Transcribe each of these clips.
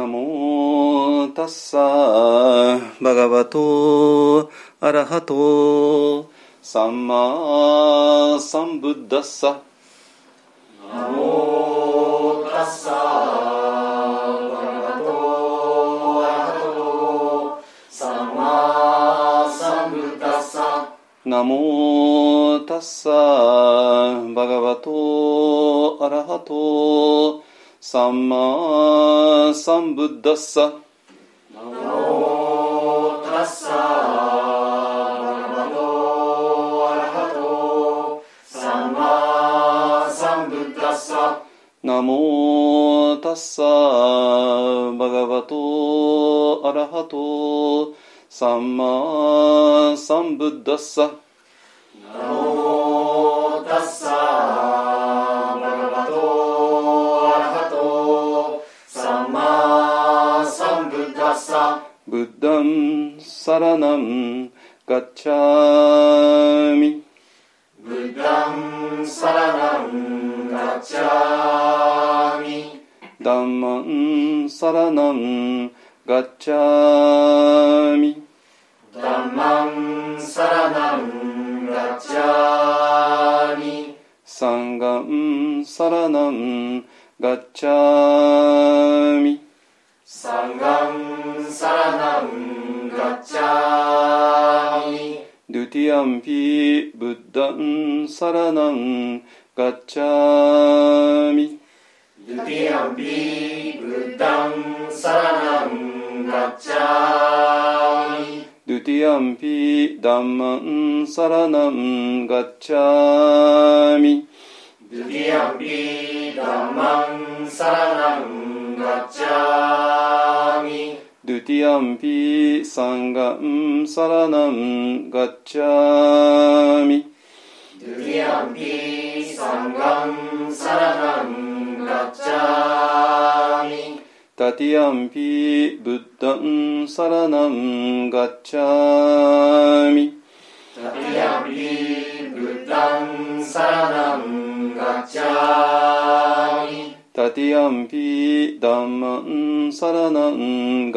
ナモタッサバガバトアラハトサンマサンブッダッサナモタッサバガバトアラハトサンマサンブッダッサナモタッサバガバトアラハトサンマサンブッダッサ。ナモタッサ。バガバトアラハト。サンマサンブッダッサ。ナモタッサ。バガバトアラハト。サンマサンブッダッサン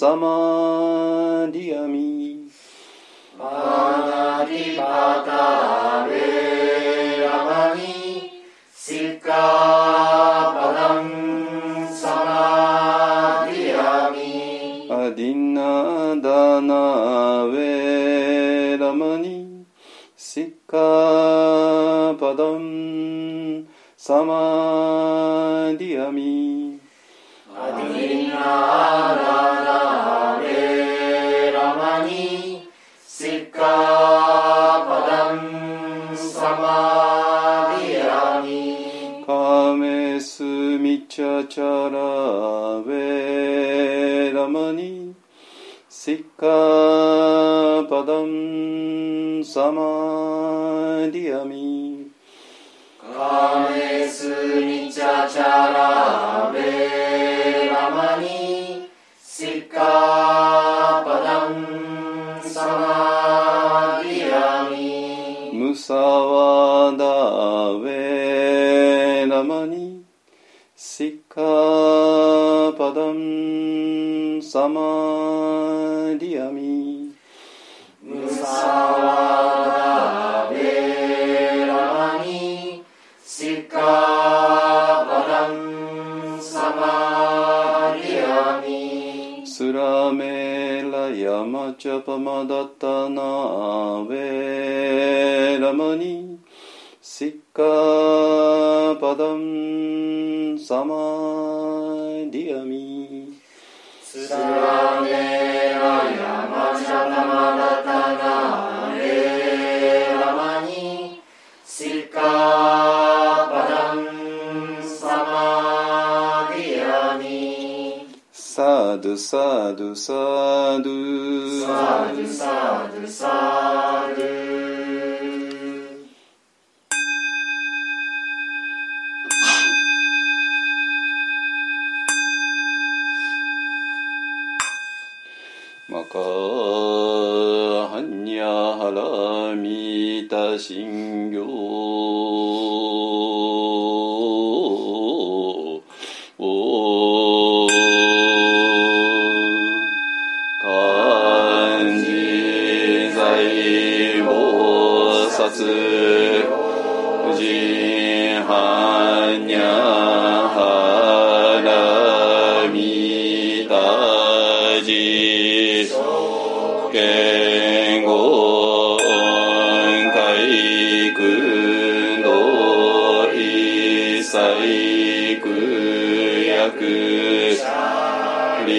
サマディアミパナティパタベラマニ。シッカパダンサマディアミ。アディナダナウェラマニ。シッカパダンサマディアミ。アディナラミチャチャラウェラマニシッカパダンサマディアミ。カメスミチャチャラベラマニシッカカパダンサマディ Sadhu, sadhu, sadhu. Sadhu, sadhu, sadhu. 信行漢字財菩薩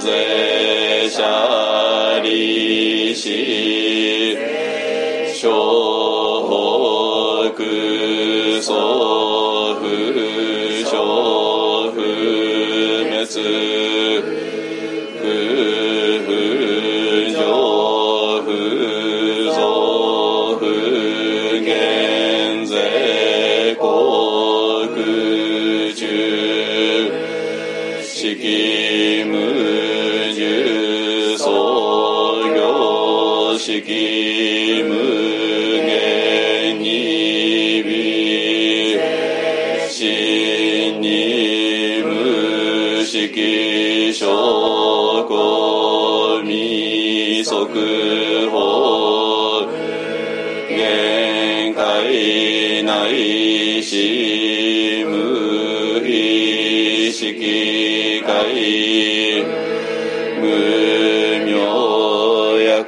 ぜしゃりししょうくそふし識無限に微心に無識証拠未足法限界ないし無意識界無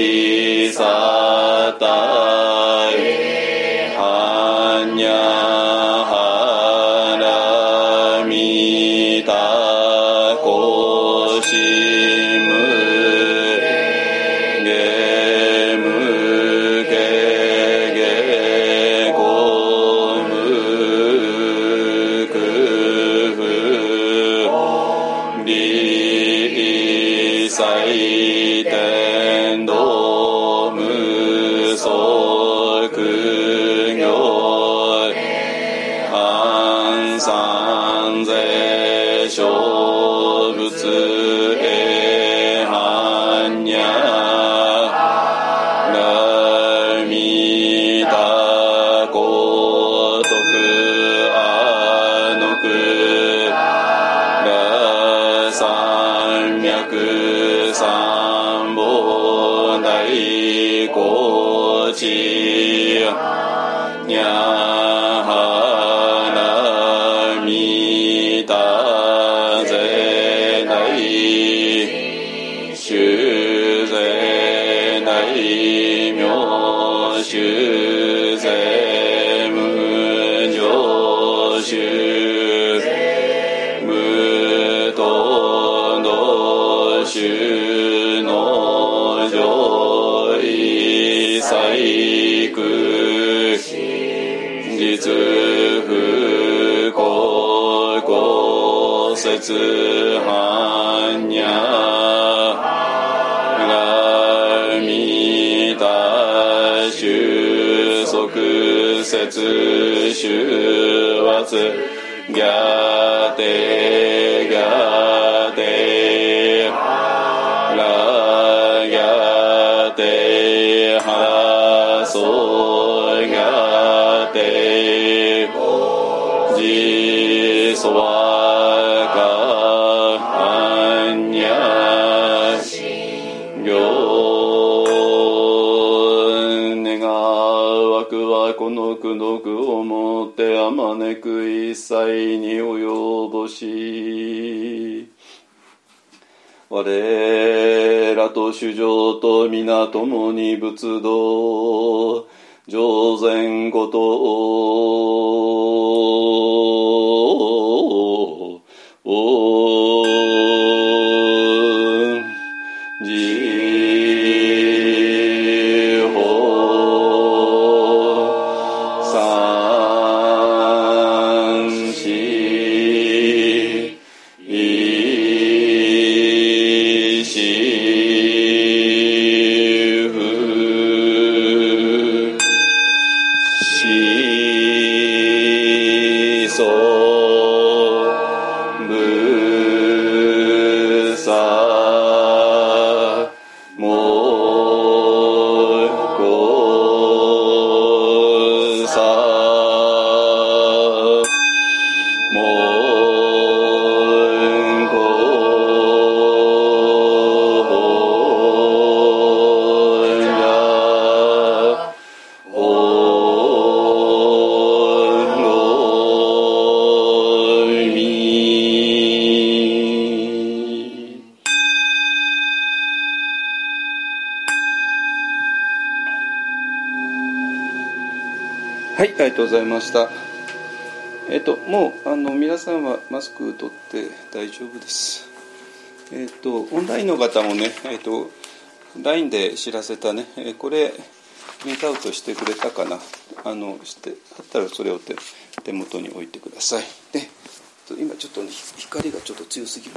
ติสัตตา しくし実不幸骨折般若た収束節終末逆手テそがてぼじそわかはんやしよねがわくはこのく苦くをもってあまねく一切におよぼし我と主情と皆共に仏道。上善こと思ざいました。えっと、もうあの皆さんはマスク取って大丈夫です。えっと、オンラインの方もね、えっと、LINE で知らせたね、えこれ、プリントアウトしてくれたかな。あの、して、あったらそれを手手元に置いてください。で、今ちょっとね、光がちょっと強すぎる。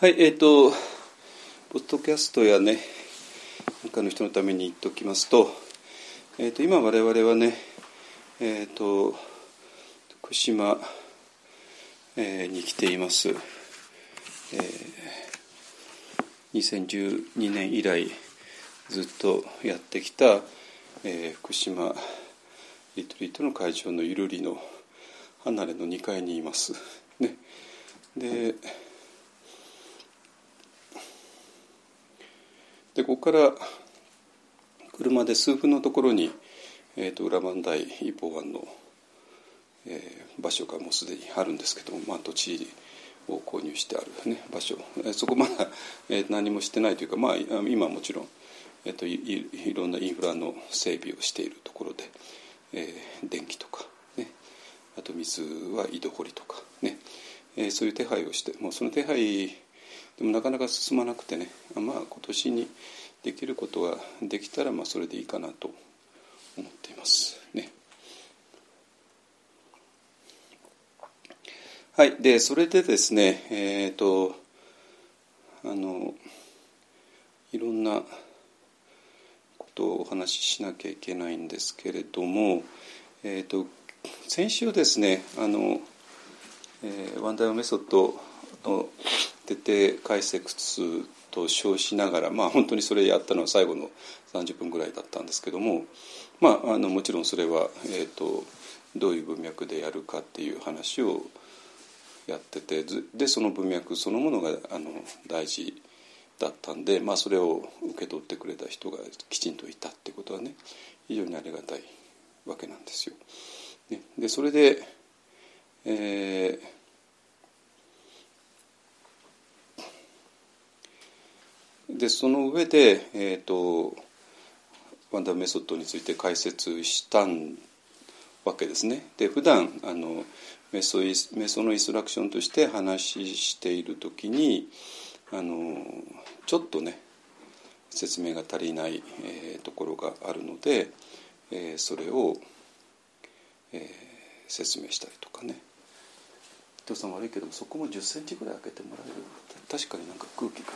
はい、えっ、と、ポッドキャストやね、他の人のために言っておきますと、えっ、と、今我々はね、えっ、と、福島、えーに来ています、えー2012年以来ずっとやってきた、えー福島リトリートの会場のゆるりの離れの2階にいます。ね、ででここから車で数分のところに、えー、と裏磐梯一方湾のえー場所がもうすでにあるんですけども、まあ、土地を購入してある、ね、場所、えーそこまだ、えー何もしてないというか、まあ、今はもちろん、えー、といいろんなインフラの整備をしているところで、えー電気とか、ね、あと水は井戸掘りとか、ねえーそういう手配をしてもうその手配でもなかなか進まなくてねまあ今年にできることができたらまあそれでいいかなと思っていますね。はい、でそれでですね、えっ、とあのいろんなことをお話ししなきゃいけないんですけれども、えー、と先週ですねあの、えーワンダイオメソッドの徹底解説と称しながら、まあ、本当にそれやったのは最後の30分ぐらいだったんですけども、まあ、あのもちろんそれは、えー、とどういう文脈でやるかっていう話をやっててでその文脈そのものがあの大事だったんで、まあ、それを受け取ってくれた人がきちんといたってことはね非常にありがたいわけなんですよ。ね、でそれで、えーでその上で、えーと、ワンダーメソッドについて解説したわけですね。で普段あのメソイメソのインストラクションとして話している時にあのちょっとね説明が足りない、えーところがあるので、えーそれを、えー説明したりとかね。伊藤さん悪いけどそこも1 0センチぐらい開けてもらえる？確かになんか空気が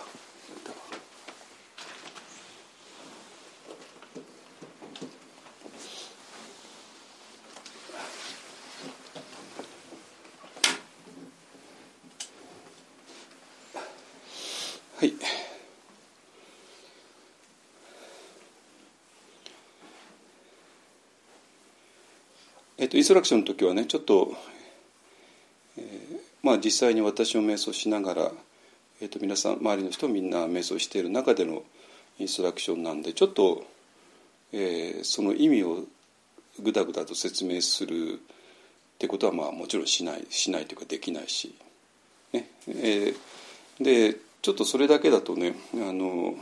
はいえっとインストラクションの時はねちょっと、えーまあ、実際に私を瞑想しながら、えっと皆さん周りの人みんな瞑想している中でのインストラクションなんでちょっと、えーその意味をぐだぐだと説明するってことはまあもちろんしないしないというかできないし、ね。えーでちょっとそれだけだとねあの、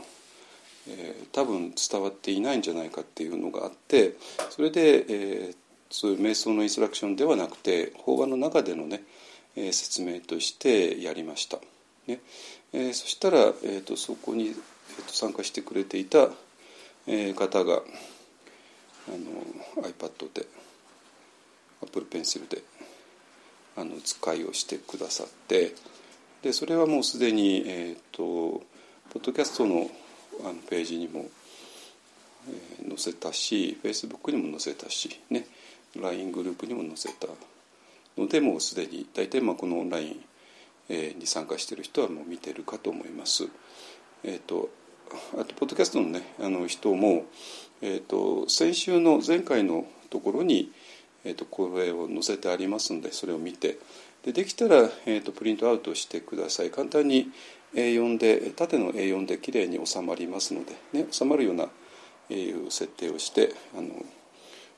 えー多分伝わっていないんじゃないかっていうのがあってそれで、えーそういう瞑想のインストラクションではなくて法話の中でのね、えー説明としてやりました。ねえーそしたら、えー、とそこに、えーと参加してくれていた、えー方があの iPad で Apple Pencil であの使いをしてくださってでそれはもうすでに、えー、とポッドキャストのあのページにも、えー載せたし Facebook にも載せたしね LINE グループにも載せたのでもうすでに大体まあこのオンラインえーに参加している人はもう見てるかと思います。えー、とあとポッドキャストの,、ね、あの人も、えー、と先週の前回のところに、えー、とこれを載せてありますのでそれを見てでできたら、えー、とプリントアウトしてください簡単に A4 で縦の A4 できれいに収まりますので、ね、収まるような、えー設定をしてあの、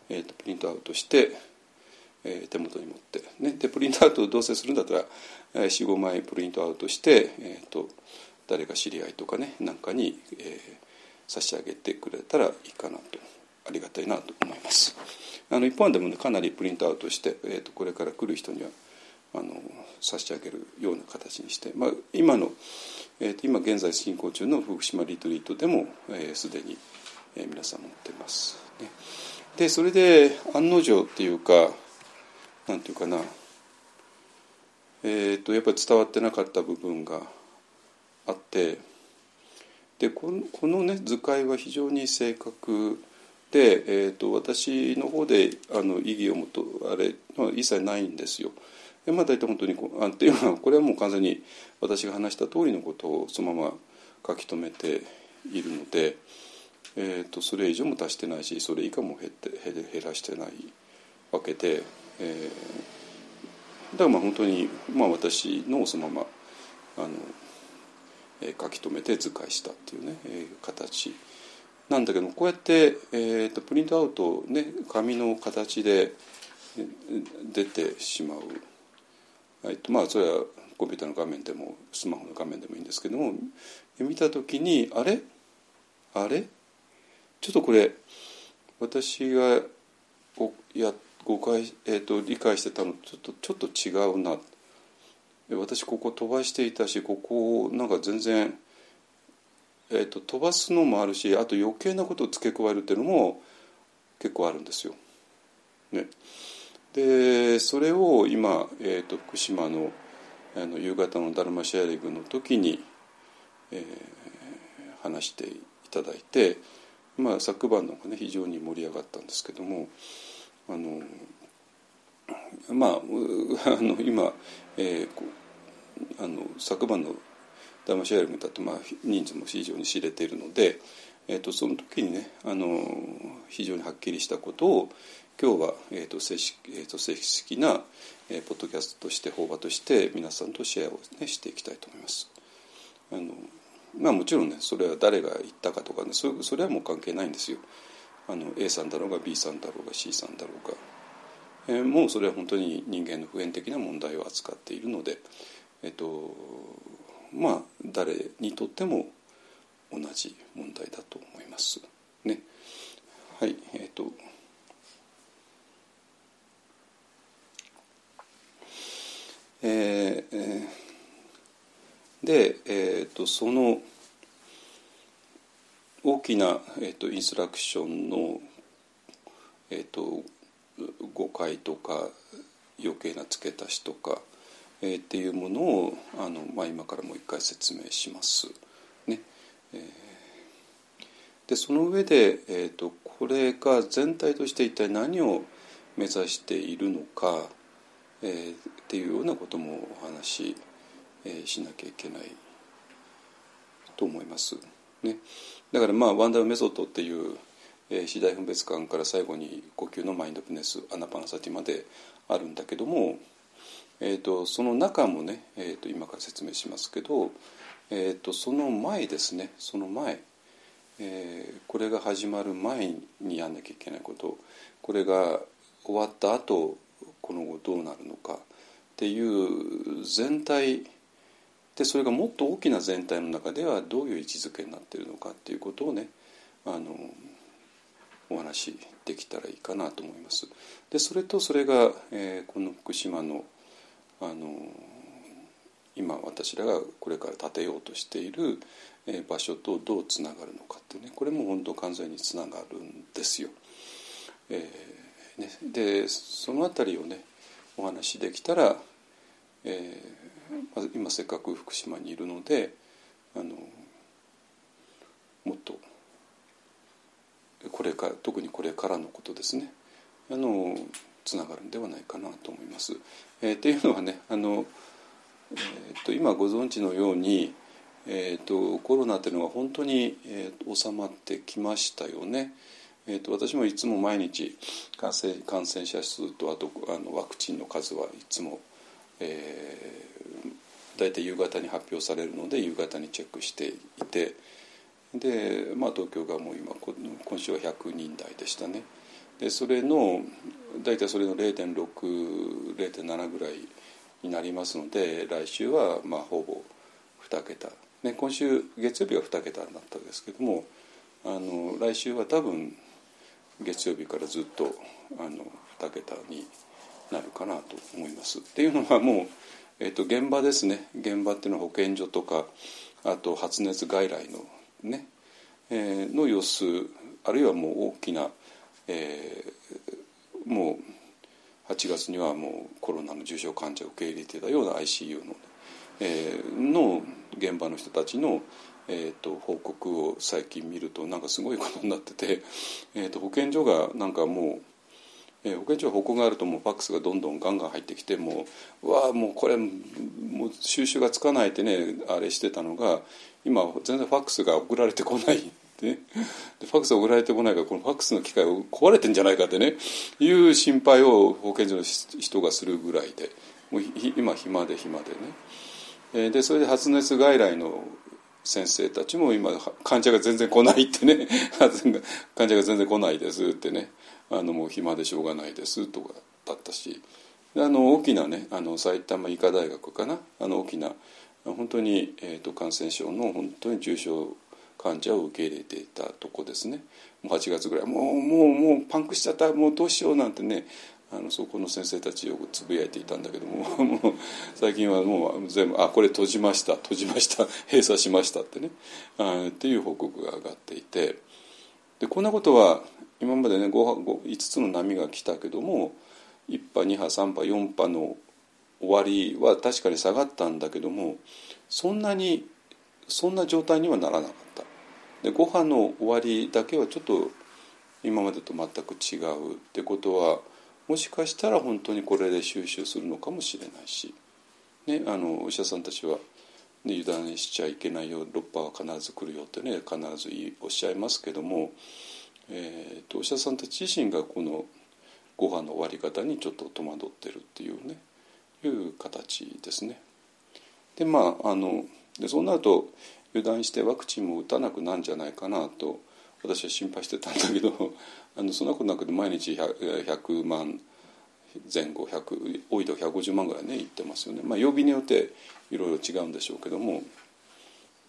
えー、とプリントアウトしてえー手元に持って、ね、でプリントアウトをどうせするんだったら45枚プリントアウトして、えー、と誰か知り合いとかねなんかに、えー差し上げてくれたらいいかなと。ありがたいなと思います。あの一般でもねかなりプリントアウトして、えー、とこれから来る人にはあの差し上げるような形にして、まあ、今の、えー、と今現在進行中の福島リトリートでもすで、えー既に、えー皆さん持ってます、ね、でそれで案の定っていうかなんていうかなえー、とやっぱり伝わってなかった部分があってでこのこのね図解は非常に正確で、えー、と私の方であの意義をもとあれは一切ないんですよ。でまあ大体本当にこあっていうのはこれはもう完全に私が話した通りのことをそのまま書き留めているので、えー、とそれ以上も足してないしそれ以下も減って減らしてないわけで、えーだからまあ本当に、まあ、私のそのままあの、えー書き留めて図解したっていうね、えー形。なんだけどこうやって、えー、とプリントアウトね紙の形で出てしまう、えっとまあそれはコンピューターの画面でもスマホの画面でもいいんですけども見た時にあれ？あれ？ちょっとこれ私がごや誤解、えー、と理解してたのちょっとちょっと違うな私ここ飛ばしていたしここなんか全然、えー、と飛ばすのもあるしあと余計なことを付け加えるっていうのも結構あるんですよ。ね、でそれを今、えーと、福島のあの夕方のダルマシェアリングの時に、えー、話していただいて、まあ、昨晩のがね非常に盛り上がったんですけどもあのまあ あの今、えー、あの昨晩のダマシェアリングだと、まあ、人数も非常に知れているので、えーと、その時にねあの非常にはっきりしたことを今日は、えーと正式えーと、正式な、えー、ポッドキャストとして法話として皆さんとシェアを、ね、していきたいと思います。あのまあ、もちろんねそれは誰が言ったかとかねそそれはもう関係ないんですよ。あの A さんだろうが B さんだろうが C さんだろうが、えー、もうそれは本当に人間の普遍的な問題を扱っているので、えっ、とまあ誰にとっても同じ問題だと思います。ね、はいえっ、ー、とえー、で、えーと、その大きな、えーと、インストラクションの、えーと、誤解とか余計な付け足しとか、えー、っていうものをあの、まあ、今からもう一回説明します。ねえー、でその上で、えー、とこれが全体として一体何を目指しているのかえー、っていうようなこともお話し、え、しなきゃいけないと思います。ね、だからまあワンダーメソッドっていう、えー、次第分別感から最後に呼吸のマインドフネスアナパナサティまであるんだけども、えーと、その中もね、えーと、今から説明しますけど、えーと、その前ですね。その前、えー、これが始まる前にやんなきゃいけないこと。これが終わった後この後どうなるのかっていう全体でそれがもっと大きな全体の中ではどういう位置づけになっているのかっていうことをねあのお話しできたらいいかなと思います。でそれとそれが、えー、この福島のあの今私らがこれから建てようとしている、えー、場所とどうつながるのかってねこれも本当完全につながるんですよ。えーね、でその辺りをねお話しできたら、えー、まず今せっかく福島にいるのであのもっとこれから特にこれからのことですねあのつながるんではないかなと思います。えー、っていうのはねあの、えーと、今ご存知のように、えーと、コロナっていうのは本当に、えー、収まってきましたよね。えーと、私もいつも毎日感染感染者数とあとあのワクチンの数はいつも、えー、大体夕方に発表されるので夕方にチェックしていてで、まあ、東京がもう今今週は100人台でしたね。でそれの大体それの0.60.7ぐらいになりますので来週はまあほぼ2桁、ね、今週月曜日は2桁になったんですけどもあの来週は多分月曜日からずっとあの2桁になるかなと思います。っていうのはもう、えー、と現場ですね現場っていうのは保健所とかあと発熱外来のね、えー、の様子あるいはもう大きな、えー、もう8月にはもうコロナの重症患者を受け入れてたような ICU の,、えー、の現場の人たちのえーと、報告を最近見るとなんかすごいことになってて、えーと、保健所がなんかもう、えー、保健所は報告があるともうファックスがどんどんガンガン入ってきてもうわあもうこれもう収集がつかないってねあれしてたのが今全然ファックスが送られてこない。でファックス送られてこないからこのファックスの機械を壊れてんじゃないかってねいう心配を保健所の人がするぐらいでもう今暇で暇でね。えでそれで発熱外来の先生たちも今患者が全然来ないってね。患者が全然来ないですってね。あのもう暇でしょうがないですとかだったしあの大きなねあの埼玉医科大学かなあの大きな本当に、えーと、感染症の本当に重症患者を受け入れていたとこですね。もう8月ぐらいもうもうもうパンクしちゃったもうどうしようなんてねあのそこの先生たちよくつぶやいていたんだけどももう 最近はもう全部「あこれ閉じました閉じました 閉鎖しました」ってねあっていう報告が上がっていて。でこんなことは今までね 5, 5, 5つの波が来たけども1波2波3波4波の終わりは確かに下がったんだけどもそんなにそんな状態にはならなかった。で5波の終わりだけはちょっと今までと全く違うってことはもしかしたら本当にこれで収集するのかもしれないし、ね、あのお医者さんたちは、ね、油断しちゃいけないよ6波は必ず来るよってね必ずおっしゃいますけども、えーと、お医者さんたち自身がこの5波の終わり方にちょっと戸惑ってるっていうねいう形ですね。でまああのでそうなると油断してワクチンも打たなくなんじゃないかなと私は心配してたんだけど あのそんなことなくて毎日 100, 100万前後100多いと150万ぐらいねいってますよね。まあ、曜日によっていろいろ違うんでしょうけども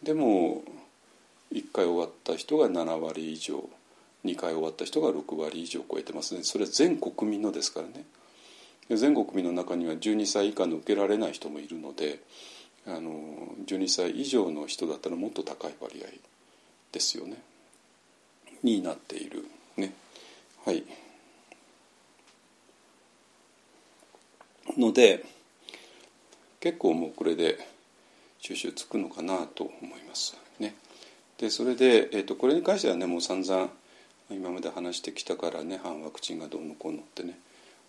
でも1回終わった人が7割以上2回終わった人が6割以上超えてますね。それは全国民のですからね。全国民の中には12歳以下の受けられない人もいるのであの12歳以上の人だったらもっと高い割合ですよね。になっているね。はい。ので結構もうこれで収集つくのかなと思いますね。でそれで、えーと、これに関してはねもう散々今まで話してきたからね反ワクチンがどうのこうのってね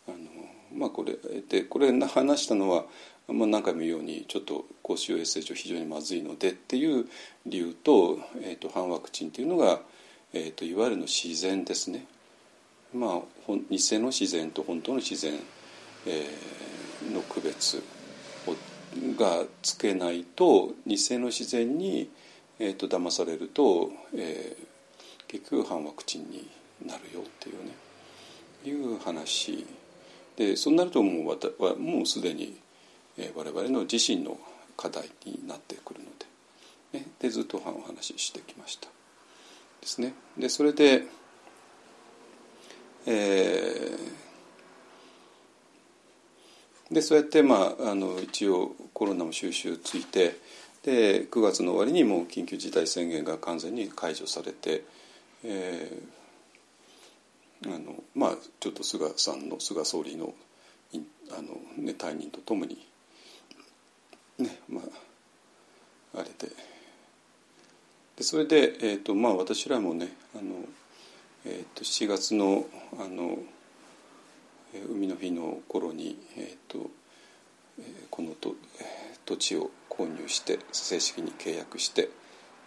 あのまあこれでこれ話したのはまあ、何回も言うようにちょっと公衆衛生上非常にまずいのでっていう理由と,、えーと、反ワクチンっていうのが、えーと、いわゆるの自然ですね。まあ、偽の自然と本当の自然、えー、の区別をがつけないと偽の自然に、えーと、騙されると、えー、結局反ワクチンになるよっていうね。いう話。でそうなるともうもうすでにえ我々の自身の課題になってくるので,、ね、でずっとお話ししてきました。ですね。でそれで、えー、でそうやってまああの一応コロナも収集ついてで9月の終わりにもう緊急事態宣言が完全に解除されて、えー、あのまあちょっと菅さんの菅総理のあの、ね、退任とともにねまああれででそれで、えーとまあ、私らもねあの、えーと、7月のあの海の日の頃に、えーとえ、このと土地を購入して正式に契約して、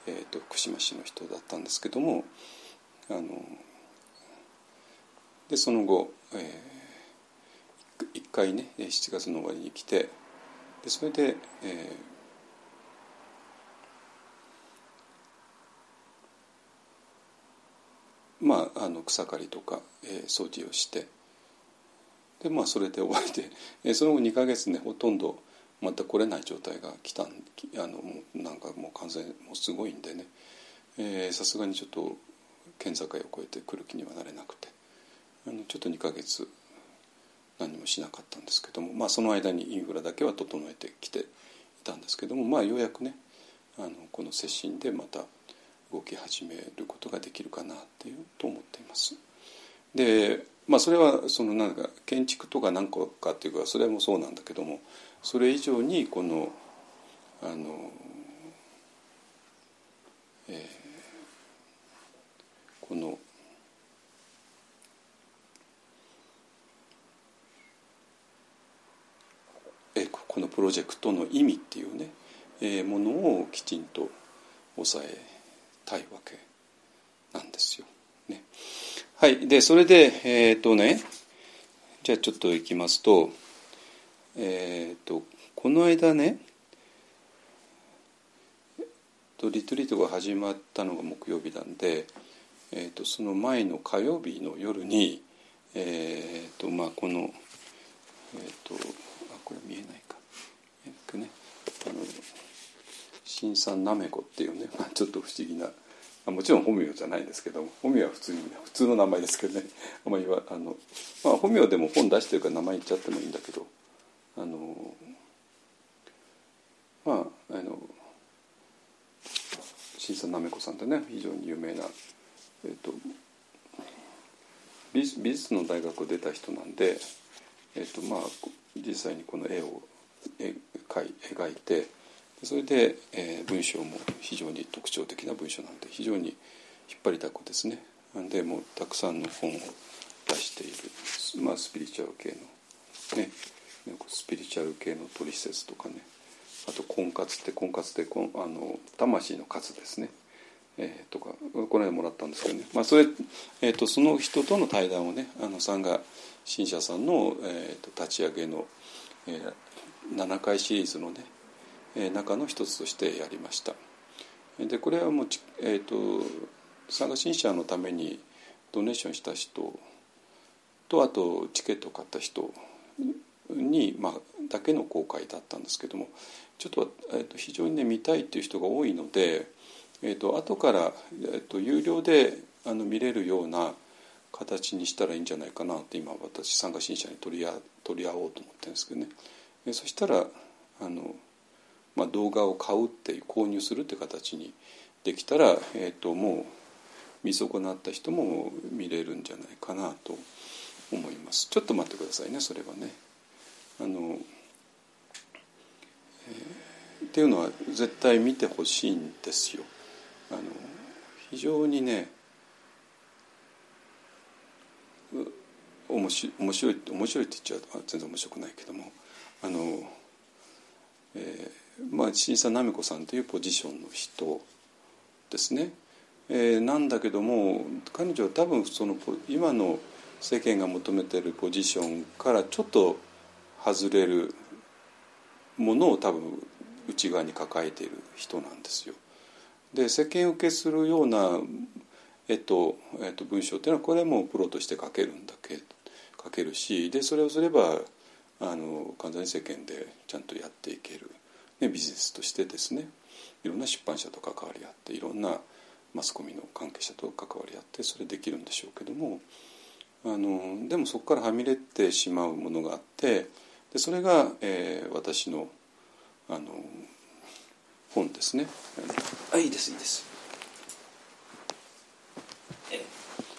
えーと、福島市の人だったんですけどもあのでその後、えー、1回ね7月の終わりに来てでそれで、えー、まああの草刈りとか、えー、掃除をしてでまあそれで終わりで、えー、その後2か月ねほとんどまた来れない状態が来たあのなんかもう完全もうすごいんでねさすがにちょっと県境を越えて来る気にはなれなくてあのちょっと2か月何もしなかったんですけども、まあ、その間にインフラだけは整えてきていたんですけども、まあ、ようやくねあのこの接心でまた動き始めることができるかなっていうと思っています。でまあそれはそのなんか建築とか何個かっていうかそれもそうなんだけどもそれ以上にこのあの、え、このこのプロジェクトの意味っていうね、えー、ものをきちんと抑えたいわけなんですよ。ね、はい。でそれでえっ、ー、とねじゃあちょっといきますとえっ、ー、とこの間ねリトリートが始まったのが木曜日なんで、えーと、その前の火曜日の夜に、えーとまあ、この、えーと、あこれ見えないくねあの新三なめこっていうね、まあ、ちょっと不思議なあもちろん本名じゃないですけども本名は普通に普通の名前ですけどねあんまりあの、まあ、本名でも本出してるから名前言っちゃってもいいんだけどあのまああの新三なめこさんってね非常に有名な、えっと、美美術の大学を出た人なんでえーとまあ、実際にこの絵を描い描いてそれで、えー、文章も非常に特徴的な文章なので非常に引っ張りだこですねなん。でもうたくさんの本を出している、まあ、スピリチュアル系のねスピリチュアル系の取説とかねあと婚活って婚活ってあの魂の活ですね、えー、とかこの間もらったんですけどね、まあ、それ、えーと、その人との対談をねあのさんが新社さんの、えーと、立ち上げの、えー、7回シリーズのね、えー、中の一つとしてやりました。でこれはもう、えーと、参加新社のためにドネーションした人とあとチケットを買った人に、まあ、だけの公開だったんですけどもちょっと,、えー、と非常にね見たいっていう人が多いので、えー、と後から、えー、と有料であの見れるような形にしたらいいんじゃないかなって今私参加審査に取り合取り合おうと思ってるんですけどね、えー、そしたらあの、まあ、動画を買うって購入するって形にできたら、えー、ともう見損なった人も見れるんじゃないかなと思いますちょっと待ってくださいねそれはね。あの、えー、っていうのは絶対見てほしいんですよ。あの非常にね面白い面白いって言っちゃうと全然面白くないけどもあの、えー、まあ新佐奈美子さんというポジションの人ですね。えー、なんだけども彼女は多分その今の世間が求めているポジションからちょっと外れるものを多分内側に抱えている人なんですよ。で世間受けするような、えっとえっと、文章っていうのはこれはもうプロとして書けるんだけ書けるしでそれをすればあの完全に世間でちゃんとやっていける、ね、ビジネスとしてですねいろんな出版社と関わり合っていろんなマスコミの関係者と関わり合ってそれできるんでしょうけどもあのでもそこからはみ出てしまうものがあってでそれが、えー、私のあの本ですね。あいいですいいです。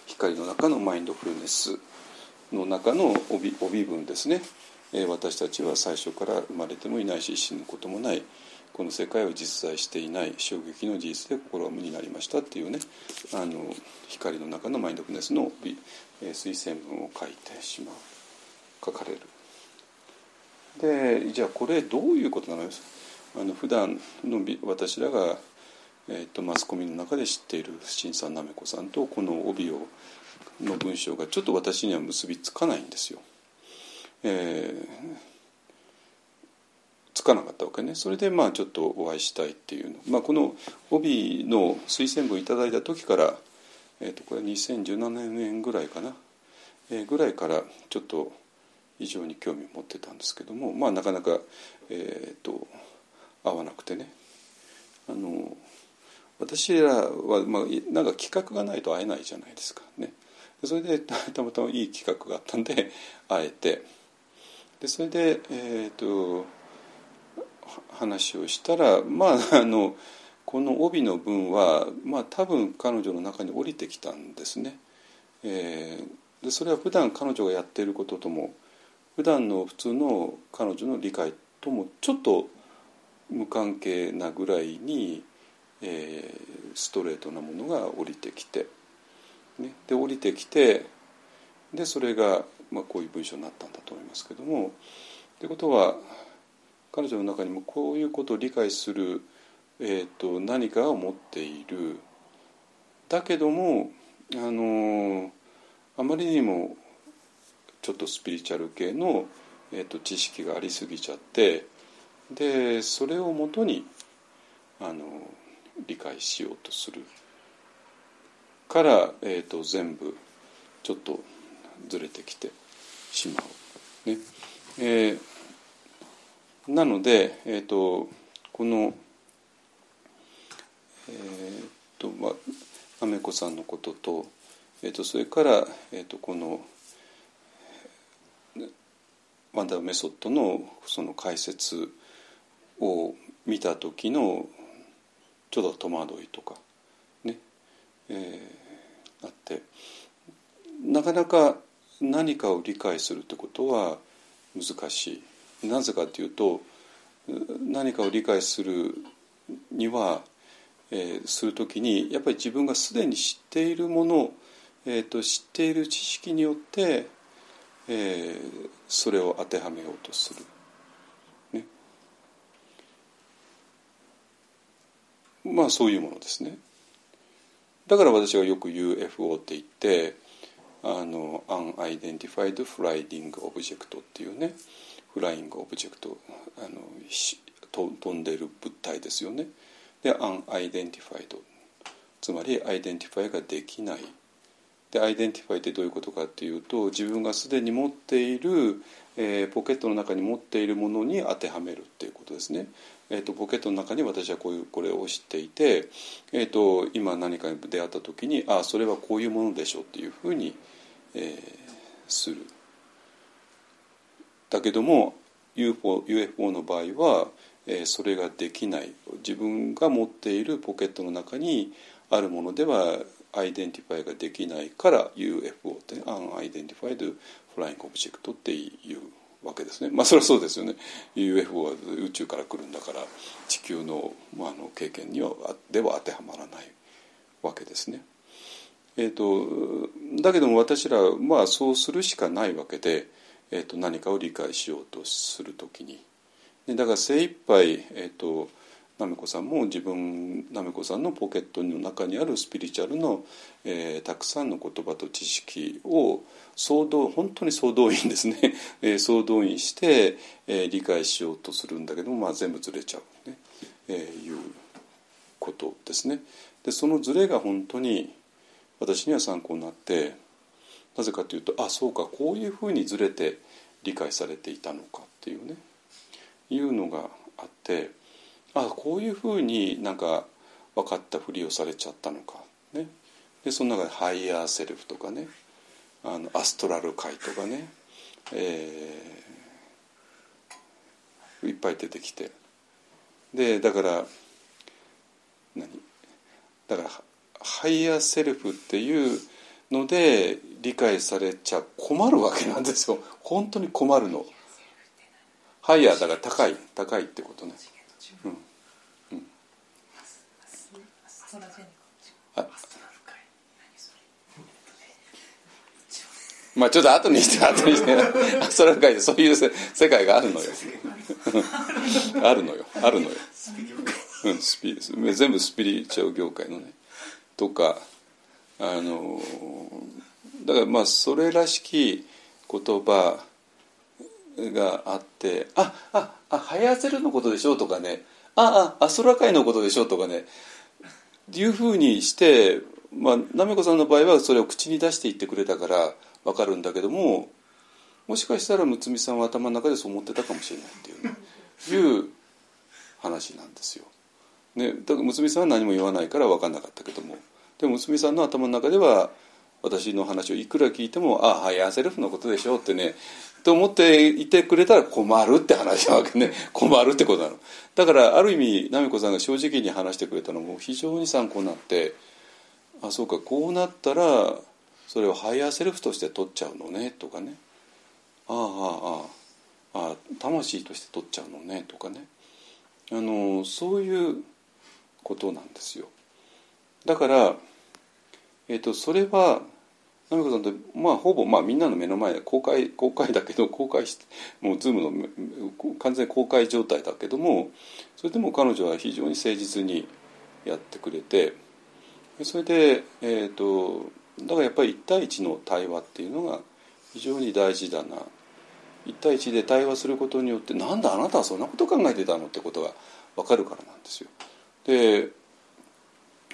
光の中のマインドフルネスの中の帯帯文ですね、えー、私たちは最初から生まれてもいないし死ぬこともない。この世界を実在していない。衝撃の事実で心は無になりましたっていうね。あの光の中のマインドフルネスの推薦文を書いてしまう。書かれる。でじゃあこれどういうことなのあの普段の私らが、えーと、マスコミの中で知っている新さんなめこさんとこの帯をの文章がちょっと私には結びつかないんですよ。えー、つかなかったわけね。それでまあちょっとお会いしたいっていうの、まあ、この帯の推薦文いただいた時から、えー、とこれ2017年ぐらいかな、えー、ぐらいからちょっと非常に興味を持ってたんですけどもまあなかなか、えーと、合わなくてね。あの私らは、まあ、なんか企画がないと会えないじゃないですか。ね。それで たまたまいい企画があったんで 会えて。でそれで、えーと、話をしたらまあ あのこの帯の文は、まあ、多分彼女の中に降りてきたんですね。えー、でそれは普段彼女がやっていることとも普段の普通の彼女の理解ともちょっと無関係なぐらいに、えー、ストレートなものが降りてきて、ね、で降りてきてでそれが、まあ、こういう文章になったんだと思いますけども。ということは彼女の中にもこういうことを理解する、えーと、何かを持っているだけどもあのあまりにもちょっとスピリチュアル系の、えーと、知識がありすぎちゃってでそれをもとにあの理解しようとするから、えーと、全部ちょっとずれてきてしまう。ねえー、なので、えー、とこの、えーとまあ、アメコさんのことと,、えー、とそれから、えー、とこのワンダーメソッドのその解説を見た時のちょっと戸惑いとかね、えー、あってなかなか何かを理解するってことは難しいなぜかというと何かを理解するには、えー、する時にやっぱり自分がすでに知っているもの、えーと、知っている知識によって、えー、それを当てはめようとする。まあそういうものですね。だから私がよく UFO って言ってあの Unidentified Flying Object っていうねflying object あの飛んでる物体ですよね。で Unidentified つまり identify ができない。で identify ってどういうことかっていうと自分がすでに持っている、えー、ポケットの中に持っているものに当てはめるっていうことですね。えーと、ポケットの中に私はこういうこれを知っていて、えーと、今何かに出会った時にああそれはこういうものでしょうっていうふうに、えー、する。だけども UFO, UFO の場合は、えー、それができない自分が持っているポケットの中にあるものでは identify ができないから UFO って、ね、Unidentified Flying Object っていうわけですね。まあそれはそうですよね。UFO は宇宙から来るんだから地球の,、まあ、あの経験にはでは当てはまらないわけですね。えーと、だけども私らまあそうするしかないわけで。えーと、何かを理解しようとするときにでだから精一杯えっ、ー、となめこさんも自分なめこさんのポケットの中にあるスピリチュアルの、えー、たくさんの言葉と知識を総動本当に総動員ですね、えー、総動員して、えー、理解しようとするんだけども、まあ、全部ずれちゃうね、え、いうことですね。でそのずれが本当に私には参考になってなぜかというとあそうかこういうふうにずれて理解されていたのかっていうね。いうのがあってあこういうふうになんか分かったふりをされちゃったのか、ね、でその中で higher self とかね。あのアストラル界とかね、えー、いっぱい出てきて。でだから何？だから higher self っていうので理解されちゃ困るわけなんですよ。本当に困るの。ハイヤーだから高い。高いってことね。うん。うん。あ。まあちょっと後にして後にして。アストラル界でそういう世界が あるのよ。あるのよ。あるのよ、うん、スピ全部スピリチュアル業界のね。とかあのだからまあそれらしき言葉があって「あああハヤセルのことでしょ」とかね「ああアストラ界のことでしょ」とかね。っていうふうにしてまあ奈美子さんの場合はそれを口に出して言ってくれたから分かるんだけどももしかしたら睦美さんは頭の中でそう思ってたかもしれないっていう、ね、いう話なんですよ。ね、だから睦美さんは何も言わないから分かんなかったけども。でも睦美さんの頭の中では私の話をいくら聞いても「ああ higher self のことでしょ」ってねと思っていてくれたら困るって話なわけね。困るってことなの。だからある意味奈美子さんが正直に話してくれたのも非常に参考になってあそうかこうなったらそれを higher self として取っちゃうのねとかね。ああああああ魂として取っちゃうのねとかね。あのそういうことなんですよ。だから、えーとそれは奈美子さんってまあほぼ、まあ、みんなの目の前で公開公開だけど公開しもうズームの完全公開状態だけどもそれでも彼女は非常に誠実にやってくれてそれで、えーと、だからやっぱり1対1の対話っていうのが非常に大事だな1対1で対話することによってなんだあなたはそんなこと考えてたのってことが分かるからなんですよ。で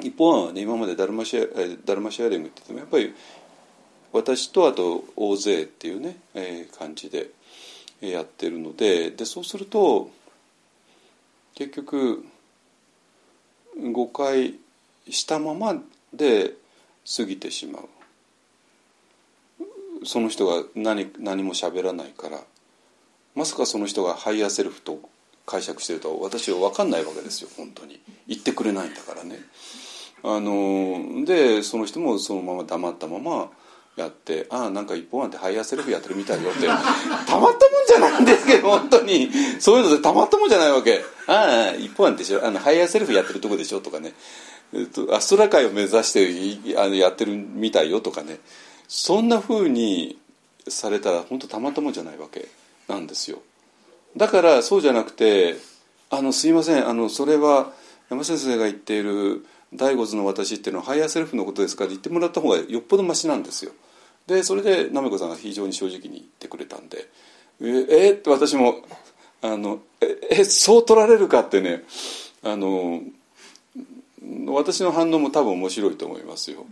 一方はね今までダルマシェダルマシェアリングって言ってもやっぱり私とあと大勢っていうね、えー、感じでやってるのででそうすると結局誤解したままで過ぎてしまう。その人が何何も喋らないから。まさかその人が higher self と解釈してると私は分かんないわけですよ本当に。言ってくれないんだからね。あのでその人もそのまま黙ったままやってああなんか一本案で higher self やってるみたいよってたまったもんじゃないんですけど本当に。そういうのでたまったもんじゃないわけ。ああ一本案でしょあの higher self やってるとこでしょとかね。えっとアストラル界を目指してあのやってるみたいよとかね。そんなふうにされたら本当たまったもんじゃないわけ。なんですよ。だからそうじゃなくて「あのすいません。あのそれは山先生が言っている第五図の私っていうのは higher self のことですから言ってもらった方がよっぽどマシなんですよ。でそれでなめこさんが非常に正直に言ってくれたんで「ええって私もあのええそう取られるかってねあの私の反応も多分面白いと思いますよ。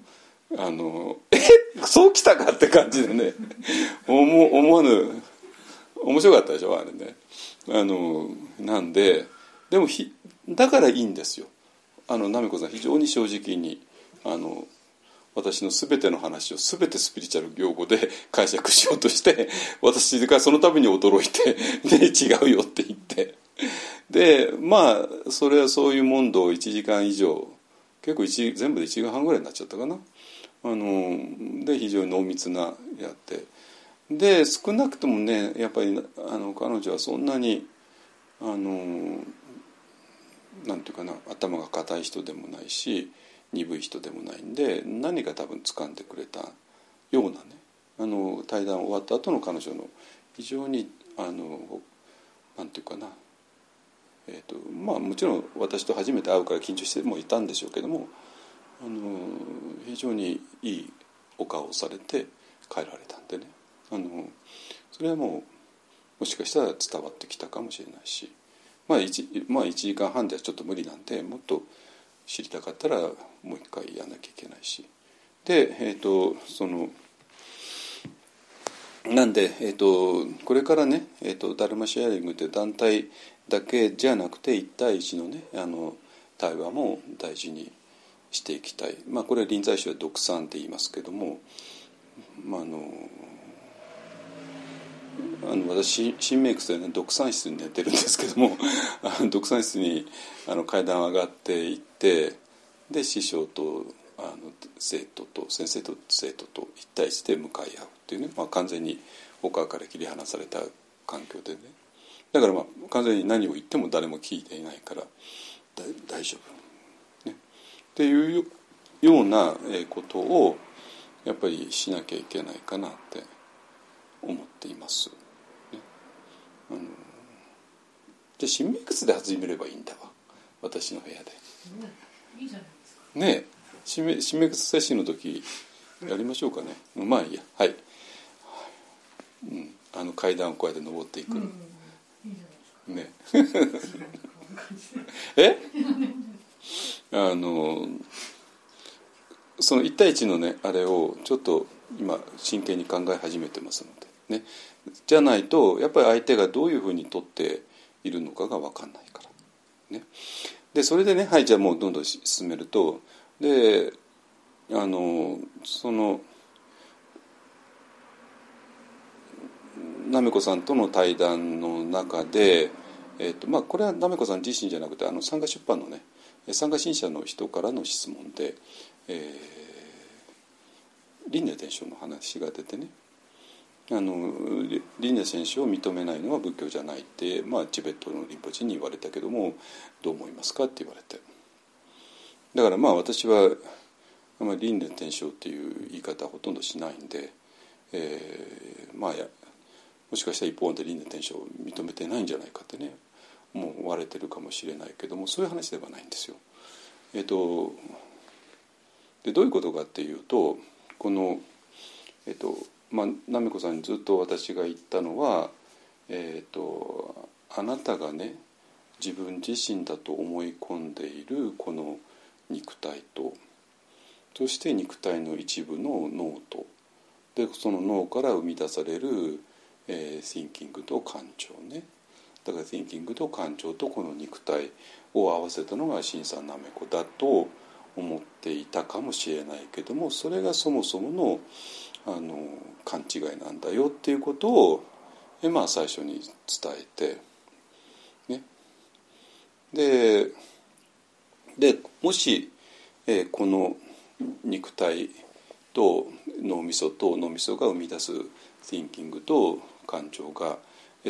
あのえそうきたかって感じでね思思わぬ面白かったでしょあれね。あのなんででもひだからいいんですよ。あのなめこさん非常に正直にあの私の全ての話を全てスピリチュアル用語で 解釈しようとして私がその度に驚いてで 違うよって言って。でまあそれはそういう問答を1時間以上結構全部で1時間半ぐらいになっちゃったかな。あので非常に濃密なやって。で少なくともねやっぱりあの彼女はそんなにあのなんていうかな頭が固い人でもないし鈍い人でもないんで何か多分掴んでくれたようなねあの対談終わった後の彼女の非常にあのなんていうかなえーとまあ、もちろん私と初めて会うから緊張してもいたんでしょうけどもあの非常にいいお顔をされて帰られたんでね。あのそれはもうもしかしたら伝わってきたかもしれないし、まあ 1, まあ、1時間半ではちょっと無理なんでもっと知りたかったらもう一回やんなきゃいけないし。でえっ、ー、とそのなんで、えーと、これからね、えーと、ダルマシェアリングって団体だけじゃなくて1対1のねあの対話も大事にしていきたい、まあ、これは臨済宗は独産って言いますけども、まあ、あのあの私新メイクスで、ね、独産室に寝てるんですけども 独産室にあの階段上がっていってで師匠とあの生徒と先生と生徒と一対一で向かい合うっていうね、まあ、完全に他から切り離された環境でね。だからまあ完全に何を言っても誰も聞いていないから大丈夫、ね、っていうようなことをやっぱりしなきゃいけないかなって思っています。ね、あのじゃあ新クスで始めればいいんだわ。私の部屋で。いいじゃないですか。ね新メ新メイクスセッションの時やりましょうかね。まあいいや。はい。うん、あの階段をこうやって登っていく。うん。ね。え？あのその1対1のねあれをちょっと今真剣に考え始めてますのでね。じゃないとやっぱり相手がどういうふうに取っているのかが分かんないから。ね。でそれでねはいじゃあもうどんどん進めるとであのそのなめこさんとの対談の中で、えーとまあ、これはなめこさん自身じゃなくてあの参加出版のね参加新社の人からの質問で、えー、輪廻転生の話が出てね。あの輪廻転生を認めないのは仏教じゃないって、まあ、チベットのリンポチに言われたけどもどう思いますかって言われてだからまあ私はあ、まあ、輪廻転生っていう言い方はほとんどしないんで、えー、まあやもしかしたら一方で輪廻転生を認めてないんじゃないかってねもう割れてるかもしれないけどもそういう話ではないんですよ。えっ、ー、とでどういうことかっていうとこのえっ、ー、とまあなめこさんにずっと私が言ったのはえ、ー、とあなたがね自分自身だと思い込んでいるこの肉体と。そして肉体の一部の脳と。でその脳から生み出されるえー、thinking と感情ね。だから thinking と感情とこの肉体を合わせたのが新さんなめこだと思っていたかもしれないけどもそれがそもそものあの勘違いなんだよっていうことを、えまあ、最初に伝えて、ね、ででもし、えー、この肉体と脳みそと脳みそが生み出す thinking と感情が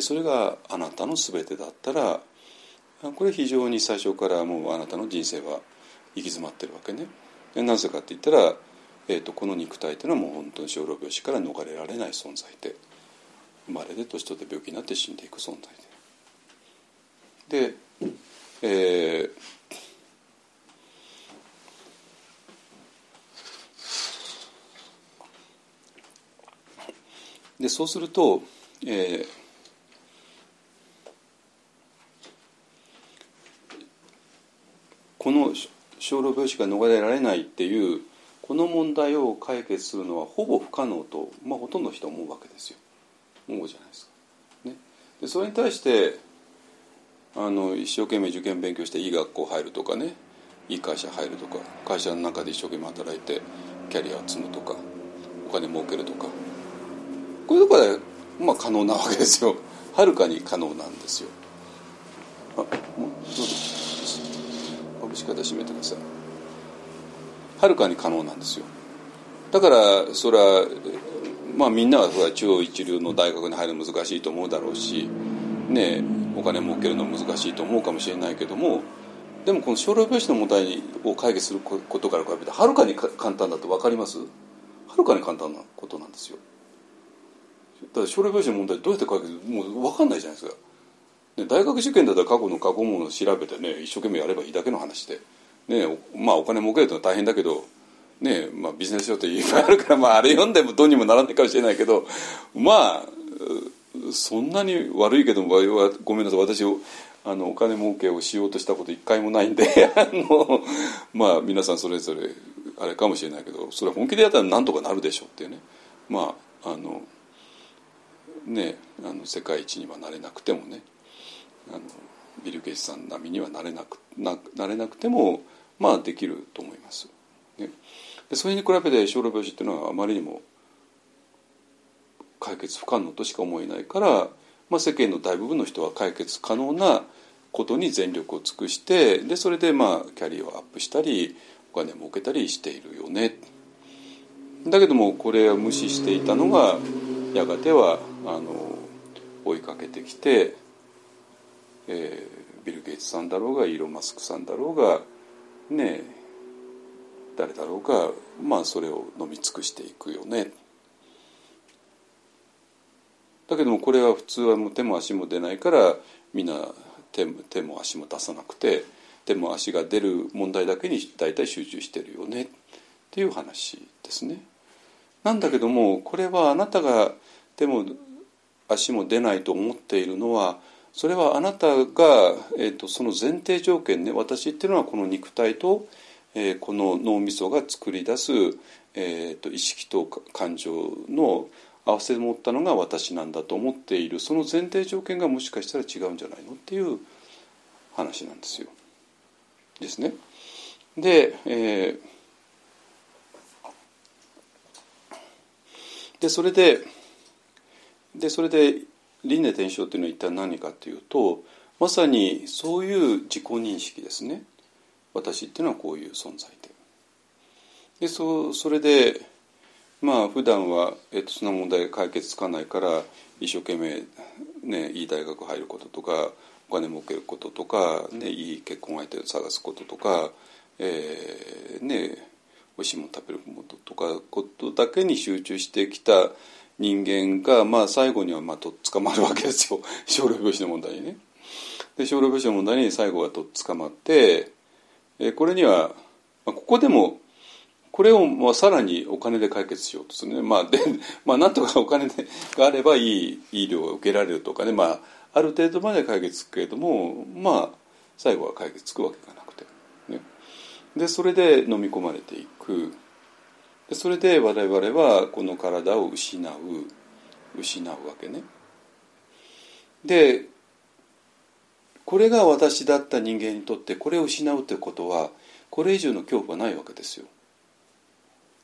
それがあなたの全てだったらこれ非常に最初からもうあなたの人生は行き詰まってるわけね。なぜかって言ったら、えーと、この肉体というのはもう本当に小老病死から逃れられない存在で生まれで年取って病気になって死んでいく存在で。で、えーでそうすると、えー、この小老病死が逃れられないっていうこの問題を解決するのはほぼ不可能と、まあ、ほとんどの人は思うわけですよ。思うじゃないですか。ね、でそれに対してあの一生懸命受験勉強していい学校入るとかねいい会社入るとか会社の中で一生懸命働いてキャリアを積むとかお金儲けるとかこういうところで、まあ、可能なわけですよ。はるかに可能なんですよ。あもうどうぞ。株式方閉めてください。はるかに可能なんですよ。だからそれはまあみんなはそれは中央一流の大学に入るの難しいと思うだろうしねお金儲けるの難しいと思うかもしれないけどもでもこの将来病死の問題を解決することから比べてはるかに簡単だと分かります？はるかに簡単なことなんですよ。だから症例病死の問題どうやって解決？もう分かんないじゃないですか、ね、大学受験だったら過去の過去問を調べてね一生懸命やればいいだけの話で、ね、まあお金儲けるというのは大変だけどねまあ、ビジネス書っていっぱいあるから、まあ、あれ読んでもどうにもならないかもしれないけどまあそんなに悪いけどごめんなさい私あのお金儲けをしようとしたこと一回もないんで あのまあ皆さんそれぞれあれかもしれないけどそれ本気でやったらなんとかなるでしょうっていうね。まああのねあの世界一にはなれなくてもねあのビル・ゲイツさん並みにはなれなくななれなくてもまあできると思います。ね、でそれに比べて小老病死っていうのはあまりにも解決不可能としか思えないから、まあ、世間の大部分の人は解決可能なことに全力を尽くしてでそれでまあキャリアをアップしたりお金を儲けたりしているよね。だけどもこれを無視していたのがやがてはあの追いかけてきて、えー、ビル・ゲイツさんだろうがイーロン・マスクさんだろうがね誰だろうがまあそれを飲み尽くしていくよね。だけどもこれは普通はもう手も足も出ないからみんな手手も足も出さなくて手も足が出る問題だけに大体集中してるよねっていう話ですね。なんだけどもこれはあなたが手も足も出ないと思っているのはそれはあなたが、えーと、その前提条件ね私っていうのはこの肉体と、えー、この脳みそが作り出す、えーと、意識と感情の合わせ持ったのが私なんだと思っているその前提条件がもしかしたら違うんじゃないのっていう話なんですよ。ですね。で,、えー、でそれででそれで輪廻転生というのは一体何かというとまさにそういう自己認識ですね。私っていうのはこういう存在で。でそそれでまあ普段はえっとそんな問題解決つかないから一生懸命、ね、いい大学入ることとかお金儲けることとか、ね、いい結婚相手を探すこととか、えー、ね美味しいもの食べることとかことだけに集中してきた人間が、まあ、最後にはまあとっ捕まるわけですよ 小老病死の問題にね。で小老病死の問題に最後はとっ捕まってえこれには、まあ、ここでもこれをまあさらにお金で解決しようとするね。まあで、まあなんとかお金があればいい医療を受けられるとかね、まあある程度まで解決つくけれども、まあ最後は解決つくわけがなくて。ね、で、それで飲み込まれていく。でそれで我々はこの体を失う失うわけね。でこれが私だった人間にとってこれを失うということはこれ以上の恐怖はないわけですよ。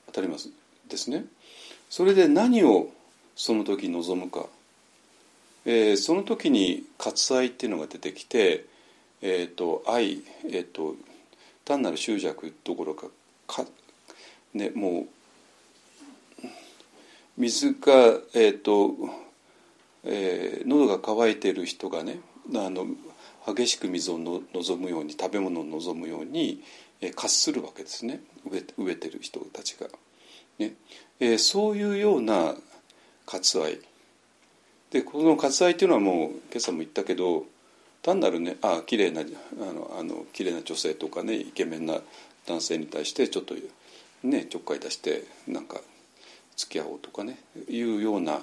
当たりますですね。それで何をその時望むか、えー、その時に割愛っていうのが出てきて、えーと、愛、えーと単なる執着どころかね、もう水が、えーとえー、喉が渇いている人がねあの激しく水をの望むように食べ物を望むように、えー、渇するわけですね。飢えてる人たちが。ね。えー、そういうような割愛。でこの割愛っていうのはもう今朝も言ったけど単なるねあ綺麗なあのあの綺麗な女性とかねイケメンな男性に対してちょっとねちょっかい出してなんか付き合おうとかねいうような、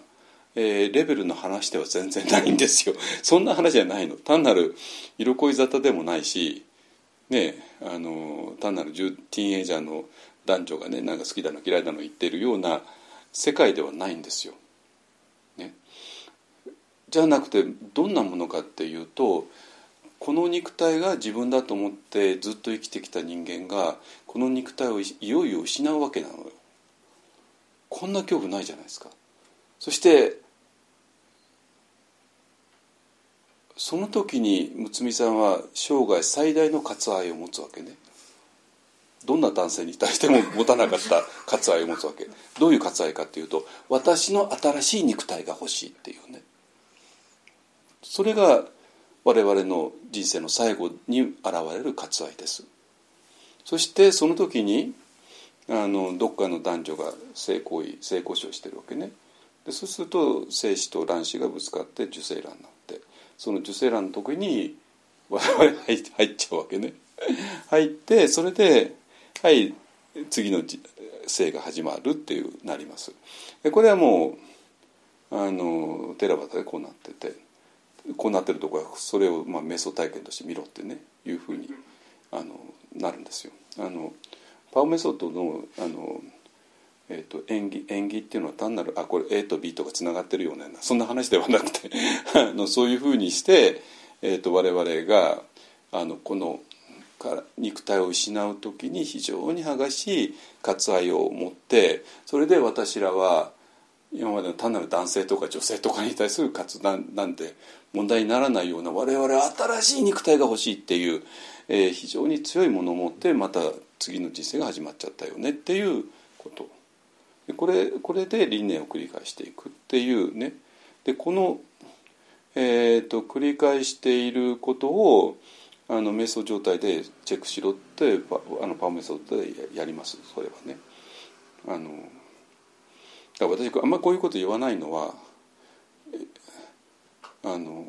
えー、レベルの話では全然ないんですよ。そんな話じゃないの。単なる色恋沙汰でもないしねあの単なるティーンエイジャーの男女がねなんか好きだの嫌いだの言ってるような世界ではないんですよ。ね、じゃなくてどんなものかっていうとこの肉体が自分だと思ってずっと生きてきた人間がこの肉体をいよいよ失うわけなのよ。こんな恐怖ないじゃないですか。そしてその時に睦美さんは生涯最大の割愛を持つわけね。どんな男性に対しても持たなかった割愛を持つわけどういう割愛かっていうと私の新しい肉体が欲しいっていうねそれが我々の人生の最後に現れる割愛です。そしてその時にあのどっかの男女が性行為性交渉してるわけね。でそうすると精子と卵子がぶつかって受精卵になってその受精卵の時に我々入っちゃうわけね。入ってそれではい次の生が始まるっていうなります。でこれはもうあのテラバタでこうなってて。こうなってるとこはそれをまあ瞑想体験として見ろってねいうふうにあのなるんですよ。あのパウメソッドのあの、えーと、演技演技っていうのは単なるあこれ A と B とかつながってるようなそんな話ではなくて あのそういうふうにして、えーと我々があのこのから肉体を失う時に非常に激しい割愛を持ってそれで私らは今までの単なる男性とか女性とかに対する活断なんて問題にならないような我々は新しい肉体が欲しいっていう、えー、非常に強いものを持ってまた次の人生が始まっちゃったよねっていうこと。これこれで輪廻を繰り返していくっていうね。でこの、えーと繰り返していることをあの瞑想状態でチェックしろってあのパワーメソッドでやります。それはね。あの私あんまりこういうこと言わないのはあの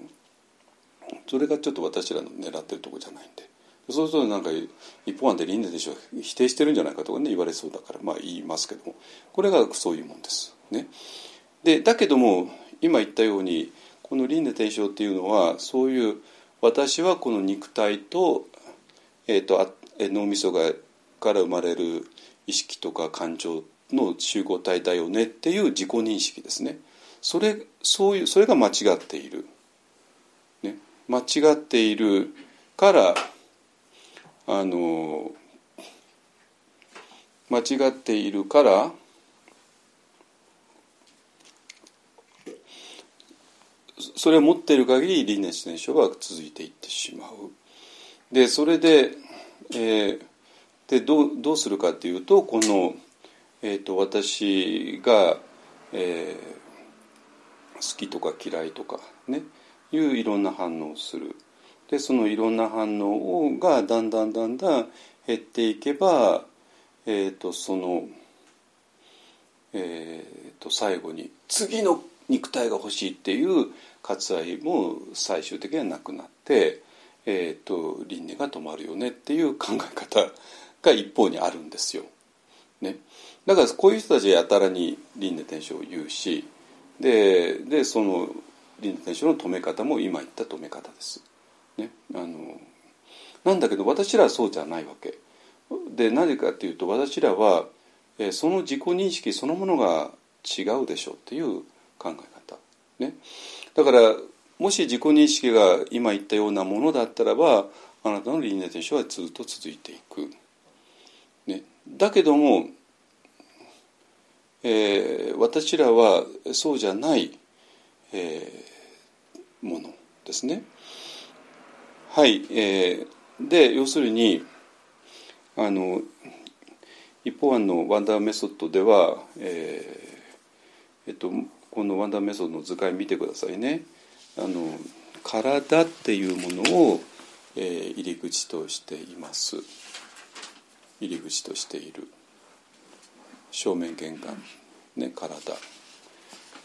それがちょっと私らの狙ってるとこじゃないんで。そうするとなんか一方案で輪廻でしょ否定してるんじゃないかとかね言われそうだからまあ言いますけども。これがそういうもんです。ね、でだけども今言ったようにこの輪廻転生っていうのはそういう私はこの肉体と,、えーと、脳みそがから生まれる意識とか感情の集合体だよねっていう自己認識ですね。それそういうそれが間違っている、ね、間違っているからあの間違っているからそれを持っている限り輪廻転生は続いていってしまう。でそれで,、えー、でどうどうするかというとこの、えーと、私が、えー、好きとか嫌いとかねいういろんな反応をする。でそのいろんな反応をがだんだんだんだん減っていけば、えーと、その、えーと最後に次の肉体が欲しいっていう割愛も最終的にはなくなって、えーと、輪廻が止まるよねっていう考え方が一方にあるんですよ。ね、だからこういう人たちはやたらに輪廻転生を言うしででその輪廻転生の止め方も今言った止め方です。ね、あのなんだけど私らはそうじゃないわけ。でなぜかっていうと私らは、え、その自己認識そのものが違うでしょうっていう考え方。ね、だからもし自己認識が今言ったようなものだったらばあなたの輪廻転生はずっと続いていく。ね、だけども、えー、私らはそうじゃない、えー、ものですね。はい、えー、で要するにあの一方案のワンダーメソッドでは、えーえっと、このワンダーメソッドの図解見てくださいね。あの体っていうものを、えー、入り口としています入り口としている正面玄関ね体。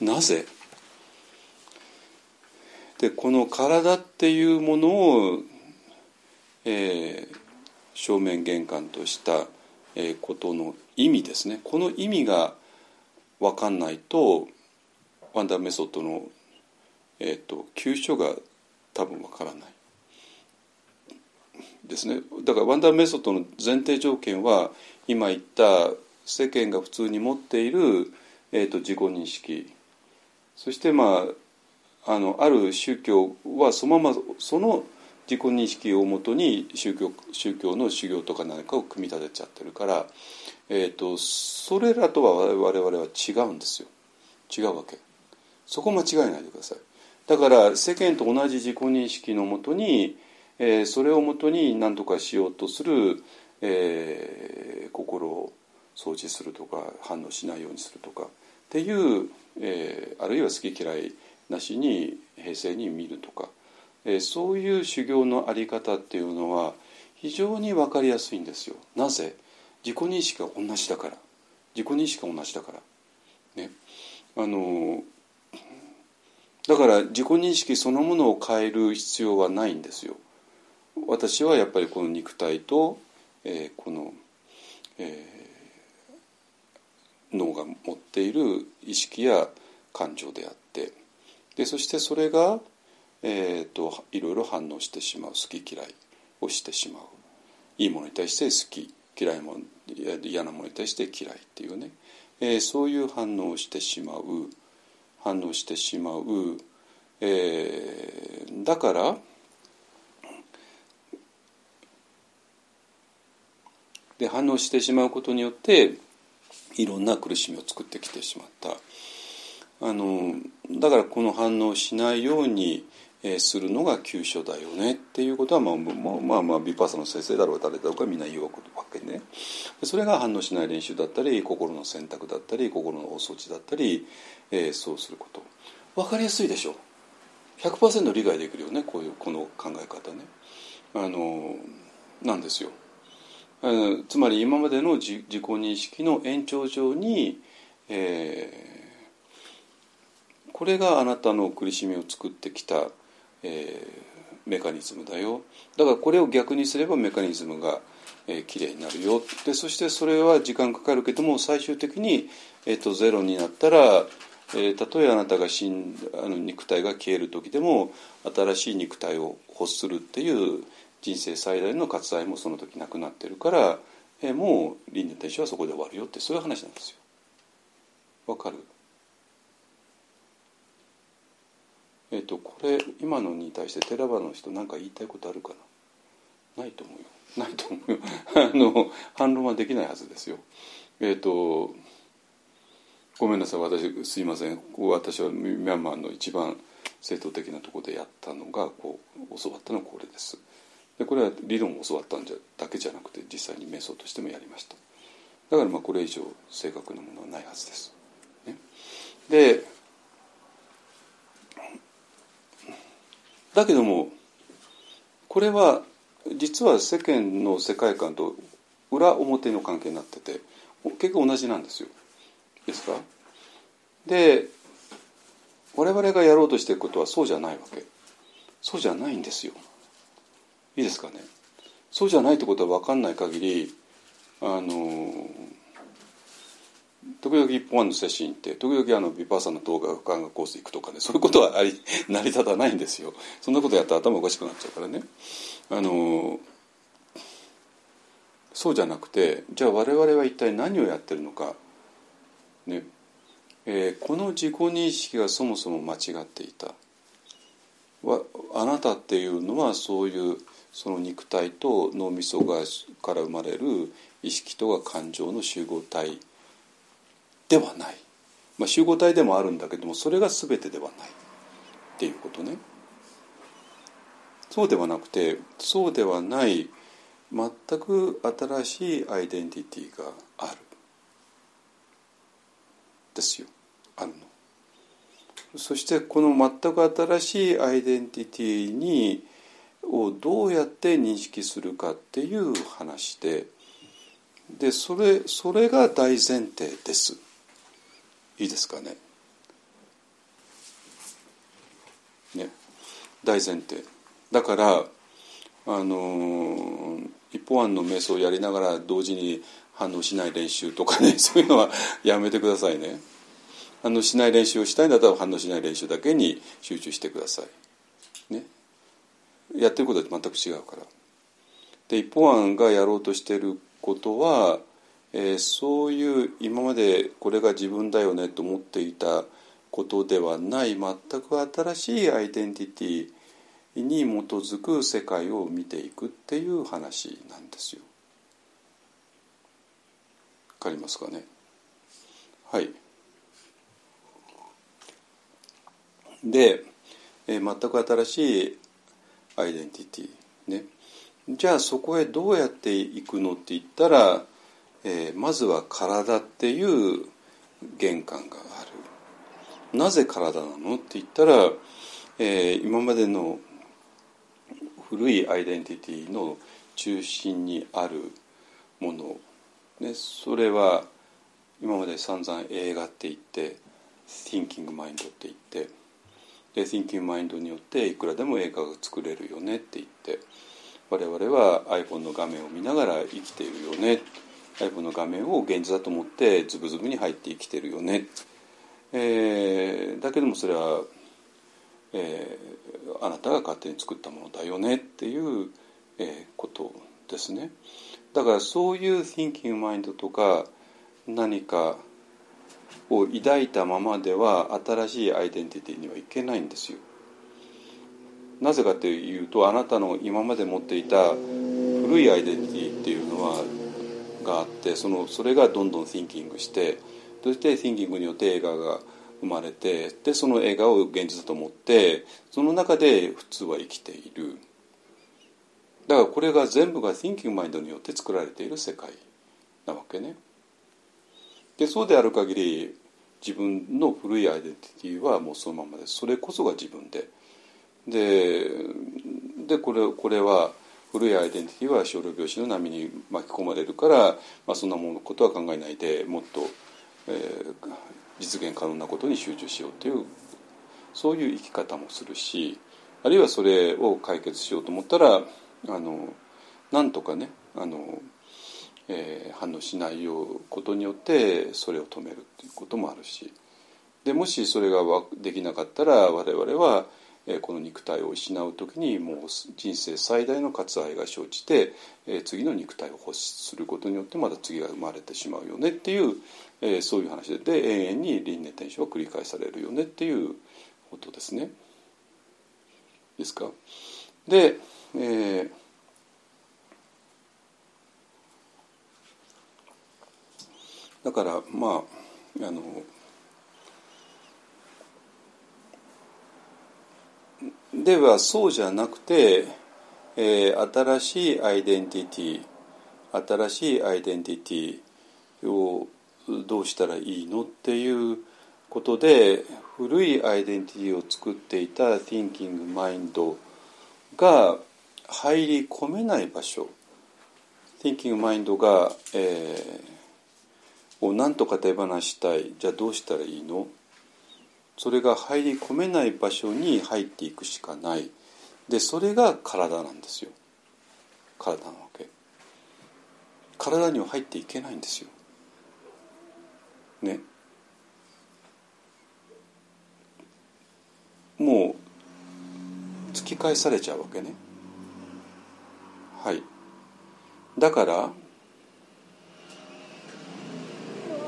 なぜ？でこの体っていうものを、えー、正面玄関とした、えー、ことの意味ですね。この意味が分かんないとワンダーメソッドの、えーと、急所が多分分からない。ですね。だからワンダーメソッドの前提条件は今言った世間が普通に持っている、えーと、自己認識。そしてまああのある宗教はそのままその自己認識をもとに宗教宗教の修行とか何かを組み立てちゃってるから、えーと、それらとは我々は違うんですよ。違うわけ。そこ間違えないでください。だから世間と同じ自己認識のもとに、えー、それをもとに何とかしようとする、えー、心を掃除するとか反応しないようにするとかっていう、えー、あるいは好き嫌いなしに平成に見るとか、えー、そういう修行の在り方っていうのは非常に分かりやすいんですよ。なぜ？自己認識が同じだから自己認識が同じだから。ね、あのだから自己認識そのものを変える必要はないんですよ。私はやっぱりこの肉体と、えー、この、えー、脳が持っている意識や感情であってでそしてそれが、えーと、いろいろ反応してしまう好き嫌いをしてしまう。いいものに対して好き嫌いも嫌なものに対して嫌いっていうね、えー、そういう反応をしてしまう。反応してしまう、えー、だからで反応してしまうことによっていろんな苦しみを作ってきてしまった。あのだからこの反応しないようにするのが急所だよね。っていうことはまあまあまあビパーサの先生だろう誰だろうかみんな言うわけね。それが反応しない練習だったり心の選択だったり心のお掃除だったり、えー、そうすること。分かりやすいでしょ。100%理解できるよねこういうこの考え方ね。あのなんですよ。つまり今までの自己認識の延長上に、えー、これがあなたの苦しみを作ってきたえー、メカニズムだよ。だからこれを逆にすればメカニズムが、えー、きれいになるよ。でそしてそれは時間かかるけども最終的に、えーと、ゼロになったら、えー、たとえあなたが死んあの肉体が消える時でも新しい肉体を欲するっていう人生最大の割愛もその時なくなってるから、え、もう輪廻転生はそこで終わるよってそういう話なんですよ。わかる？えっ、ー、とこれ今のに対してテラバの人何か言いたいことあるかな？ないと思うよ。ないと思うよ。あの反論はできないはずですよ。えっ、ー、とごめんなさい。私すいません。私はミャンマーの一番正統的なところでやったのがこう教わったのはこれです。でこれは理論を教わったんじゃだけじゃなくて実際に瞑想としてもやりました。だからまあこれ以上正確なものはないはずです、ね、でだけどもこれは実は世間の世界観と裏表の関係になってて結局同じなんですよ。ですか？で我々がやろうとしていることはそうじゃないわけ。そうじゃないんですよ。いいですかね。そうじゃないってことは分かんない限りあの時々一本案の写真って時々あのビパーサの動画がガンガンコース行くとかねそういうことはあり 成り立たないんですよ。そんなことやったら頭おかしくなっちゃうからね。あのそうじゃなくてじゃあ我々は一体何をやってるのか。ね。えー、この自己認識がそもそも間違っていた。あなたっていうのはそういうその肉体と脳みそがから生まれる意識とか感情の集合体ではない、まあ、集合体でもあるんだけどもそれが全てではないっていうことね。そうではなくてそうではない全く新しいアイデンティティがある。ですよ。あるの。そしてこの全く新しいアイデンティティにをどうやって認識するかっていう話ででそれそれが大前提です。いいですかね？ね大前提。だからあの一方案の瞑想をやりながら同時に反応しない練習とかね そういうのはやめてくださいね。反応しない練習をしたいんだったら反応しない練習だけに集中してください。ね。やってることは全く違うからで一方案がやろうとしてることは、えー、そういう今までこれが自分だよねと思っていたことではない全く新しいアイデンティティに基づく世界を見ていくっていう話なんですよ。わかりますかね？はい。で、えー、全く新しいアイデンティティね。じゃあそこへどうやっていくのって言ったら、えー、まずは体っていう玄関がある。なぜ体なのって言ったら、えー、今までの古いアイデンティティの中心にあるもの、ね、それは今まで散々映画って言って Thinking Mind って言ってで Thinking Mind によっていくらでも映画が作れるよねって言って我々は iPhone の画面を見ながら生きているよね。iPhone の画面を現実だと思ってズブズブに入って生きてるよね、えー、だけどもそれは、えー、あなたが勝手に作ったものだよねっていう、えー、ことですね。だからそういう Thinking Mind とか何かを抱いたままでは新しいアイデンティティにはいけないんですよ。なぜかというとあなたの今まで持っていた古いアイデンティティっていうのはがあってそのそれがどんどん thinking してそして thinking によって映画が生まれてでその映画を現実だと思ってその中で普通は生きているだからこれが全部が thinking mind によって作られている世界なわけね。でそうである限り自分の古いアイデンティティはもうそのままです。それこそが自分で。ででこれこれは古いアイデンティティは少量病死の波に巻き込まれるから、まあ、そんなものことは考えないでもっと、えー、実現可能なことに集中しようというそういう生き方もするしあるいはそれを解決しようと思ったらあのなんとかねあのえー、反応しないようことによってそれを止めるっていうこともあるしでもしそれができなかったら我々は、えー、この肉体を失う時にもう人生最大の割愛が生じて、えー、次の肉体を欲することによってまだ次が生まれてしまうよねっていう、えー、そういう話でで永遠に輪廻転生は繰り返されるよねっていうことですね。ですか？で、えーだからまああのではそうじゃなくて、えー、新しいアイデンティティ新しいアイデンティティをどうしたらいいのっていうことで古いアイデンティティを作っていた Thinking Mind が入り込めない場所。Thinking Mind が、えーを何とか手放したい。じゃあどうしたらいいの？それが入り込めない場所に入っていくしかない。でそれが体なんですよ。体なわけ。体には入っていけないんですよ。ね。もう突き返されちゃうわけね。はい。だから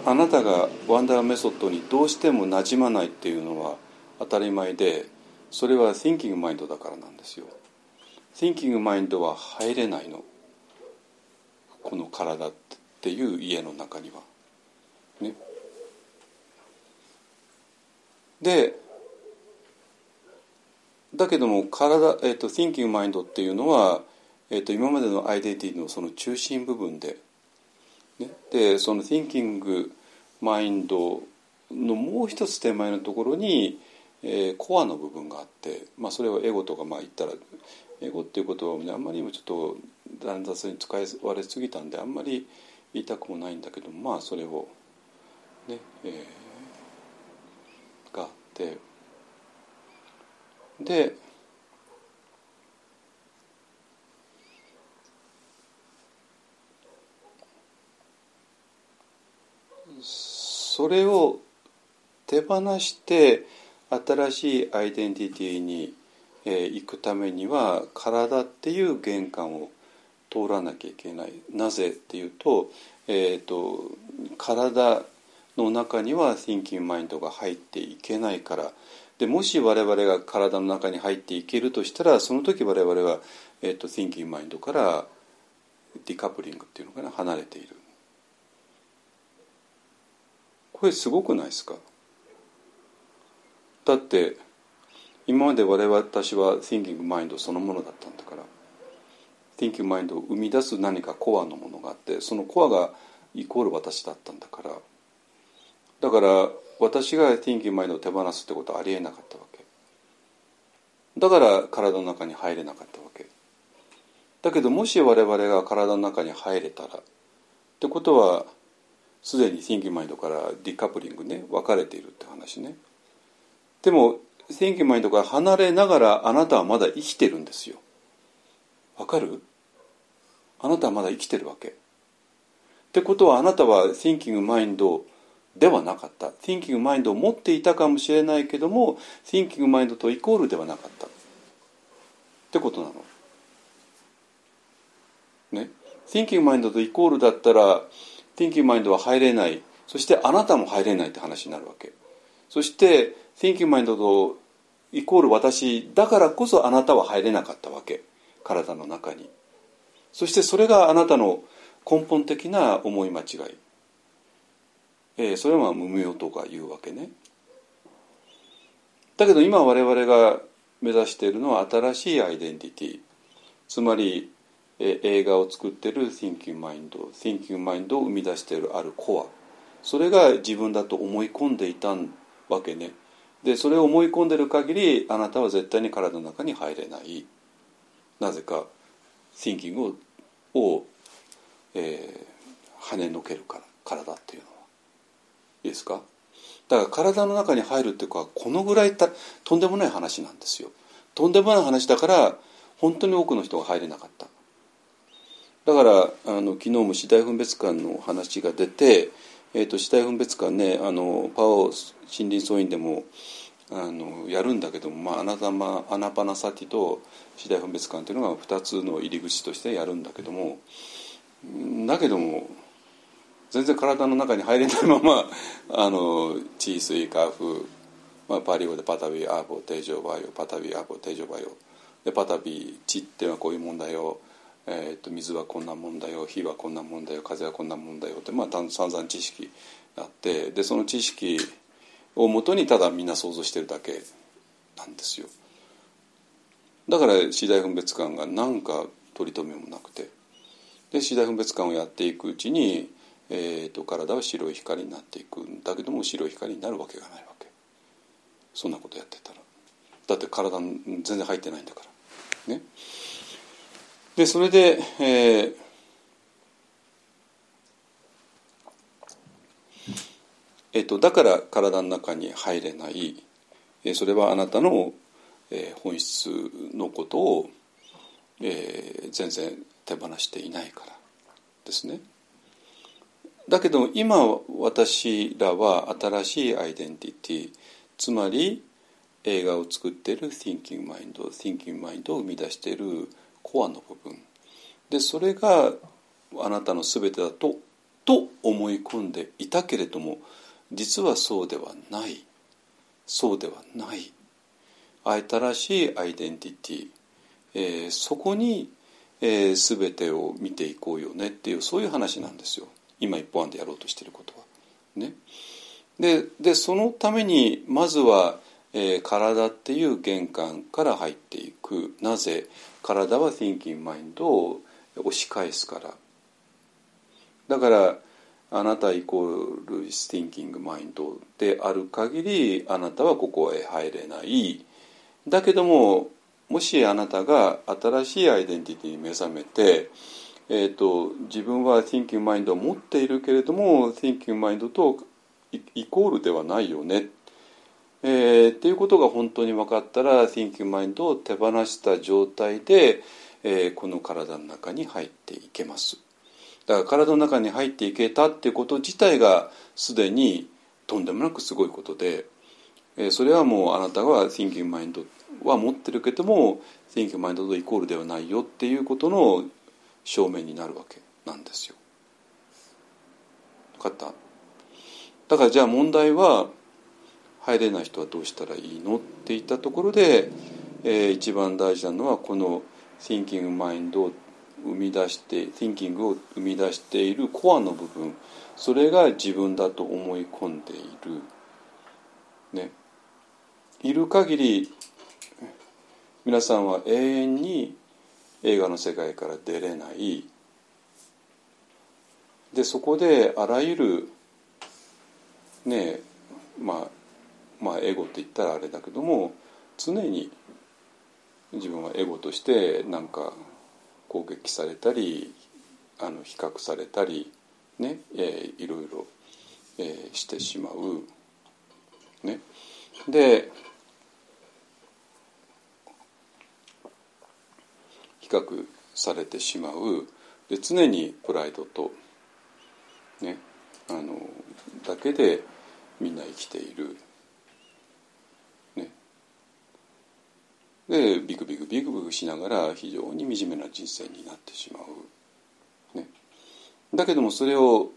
あなたがワンダーメソッドにどうしてもなじまないっていうのは当たり前でそれは Thinking Mind だからなんですよ。Thinking Mind は入れないの。この体っていう家の中には。ね。でだけども体、えーと、Thinking Mind っていうのは、えーと今までのアイデンティティのその中心部分でね、でその Thinking マインドのもう一つ手前のところに、えーコアの部分があって、まあ、それをエゴとかまあ言ったらエゴっていうことは、ね、あんまりにもちょっと乱雑に使われすぎたんであんまり言いたくもないんだけどまあそれをね、えーがあって。でそれを手放して新しいアイデンティティに、行くためには体っていう玄関を通らなきゃいけない。なぜっていうと,、えー、と体の中には Thinking Mind が入っていけないから。でもし我々が体の中に入っていけるとしたらその時我々は、えー、と Thinking Mind からディカプリングっていうのかな離れている。これすごくないですか？だって今まで我々私は Thinking Mind そのものだったんだから。Thinking Mind を生み出す何かコアのものがあってそのコアがイコール私だったんだから。だから私が Thinking Mind を手放すってことはありえなかったわけ。だから体の中に入れなかったわけ。だけどもし我々が体の中に入れたらってことはすでに Thinking Mind からディカプリングね分かれているって話ね。でも Thinking Mind から離れながらあなたはまだ生きてるんですよ。わかる？あなたはまだ生きてるわけ。ってことはあなたは Thinking Mind ではなかった。Thinking Mind を持っていたかもしれないけども Thinking Mind とイコールではなかった。ってことなの。ね？Thinking Mind とイコールだったら Thinking Mind は入れない。そしてあなたも入れないって話になるわけ。そして Thinking Mind とイコール私だからこそあなたは入れなかったわけ。体の中に。そしてそれがあなたの根本的な思い間違い、えーそれは無明とか言うわけね。だけど今我々が目指しているのは新しいアイデンティティ。つまり、え映画を作ってる Thinking Mind Thinking Mind を生み出しているあるコア。それが自分だと思い込んでいたわけね。でそれを思い込んでる限りあなたは絶対に体の中に入れない。なぜか Thinking をを、えー跳ねのけるから体っていうのは。いいですか？だから体の中に入るっていうかこのぐらいたとんでもない話なんですよ。とんでもない話だから本当に多くの人が入れなかった。だからあの昨日も死体分別館の話が出て、えー、と死体分別観ねあのパオ森林僧院でもあのやるんだけども、まあ、アナザマ ānāpānasati と死体分別観というのが2つの入り口としてやるんだけどもだけども全然体の中に入れないまま あの地水火風、まあ、パリ語で pathavī āpo tejo vāyo pathavī āpo tejo vāyo。で pathavī 地っていうのはこういう問題を、えー、と水はこんな問題を火はこんな問題を風はこんな問題をって、まあ、散々知識あってでその知識をもとにただみんな想像してるだけなんですよ。だから次第分別感が何か取り留めもなくてで次第分別感をやっていくうちに、えー、と体は白い光になっていくんだけども白い光になるわけがないわけ。そんなことやってたら。だって体全然入ってないんだから。ね。でそれで、えーえっと、だから体の中に入れないえーそれはあなたの、えー本質のことを、えー全然手放していないからですね。だけど今私らは新しいアイデンティティつまり映画を作っている Thinking Mind Thinking Mind を生み出しているコアの部分。でそれがあなたの全てだとと思い込んでいたけれども実はそうではない。そうではない。新しいアイデンティティ、えーそこに、えー、全てを見ていこうよねっていうそういう話なんですよ。今一本案でやろうとしていることは。ね、ででそのためにまずは、えー体っていう玄関から入っていく。なぜ体は Thinking Mind を押し返すから。だから、あなたイコール thinking マインドである限りあなたはここへ入れない。だけどももしあなたが新しいアイデンティティに目覚めて、えーと、自分は thinking マインドを持っているけれども thinking マインドとイコールではないよね。えー、っていうことが本当に分かったら Thinking Mind を手放した状態で、えー、この体の中に入っていけますだから体の中に入っていけたっていうこと自体がすでにとんでもなくすごいことで、えー、それはもうあなたは Thinking Mind は持ってるけども Thinking Mind とイコールではないよっていうことの証明になるわけなんですよ。分かった？だからじゃあ問題は入れない人はどうしたらいいの？っていったところで、えー、一番大事なのはこの Thinking Mind を生み出して Thinking を生み出しているコアの部分それが自分だと思い込んでいる。ね。いる限り皆さんは永遠に映画の世界から出れないでそこであらゆるねまあまあエゴって言ったらあれだけども常に自分はエゴとしてなんか攻撃されたりあの比較されたりね、えー、いろいろ、えー、してしまう。ね、で比較されてしまう。で常にプライドと、ね、あのだけでみんな生きている。でビクビクビクビクしながら非常に惨めな人生になってしまう。ね、だけどもそれを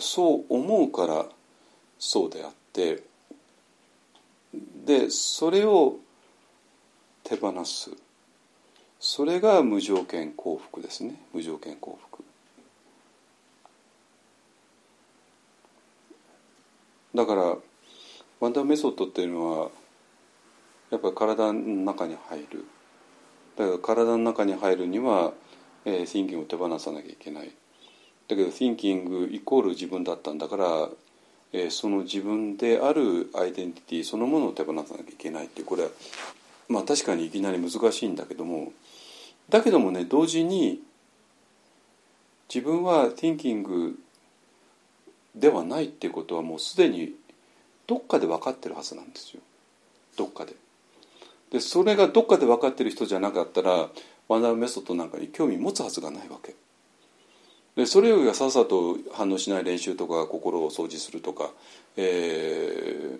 そう思うからそうであってでそれを手放す。それが無条件幸福ですね。無条件幸福だからワンダーメソッドっていうのはやっぱり体の中に入る。だから体の中に入るには、えー、thinking を手放さなきゃいけない。だけど thinking イコール自分だったんだから、えー、その自分であるアイデンティティそのものを手放さなきゃいけないってこれはまあ確かにいきなり難しいんだけどもだけどもね同時に自分は thinking ではないっていうことはもうすでにどっかで分かってるはずなんですよ。どっかで。でそれがどっかで分かってる人じゃなかったらワンダーメソッドなんかに興味持つはずがないわけ。でそれよりはさっさと反応しない練習とか心を掃除するとか、えー、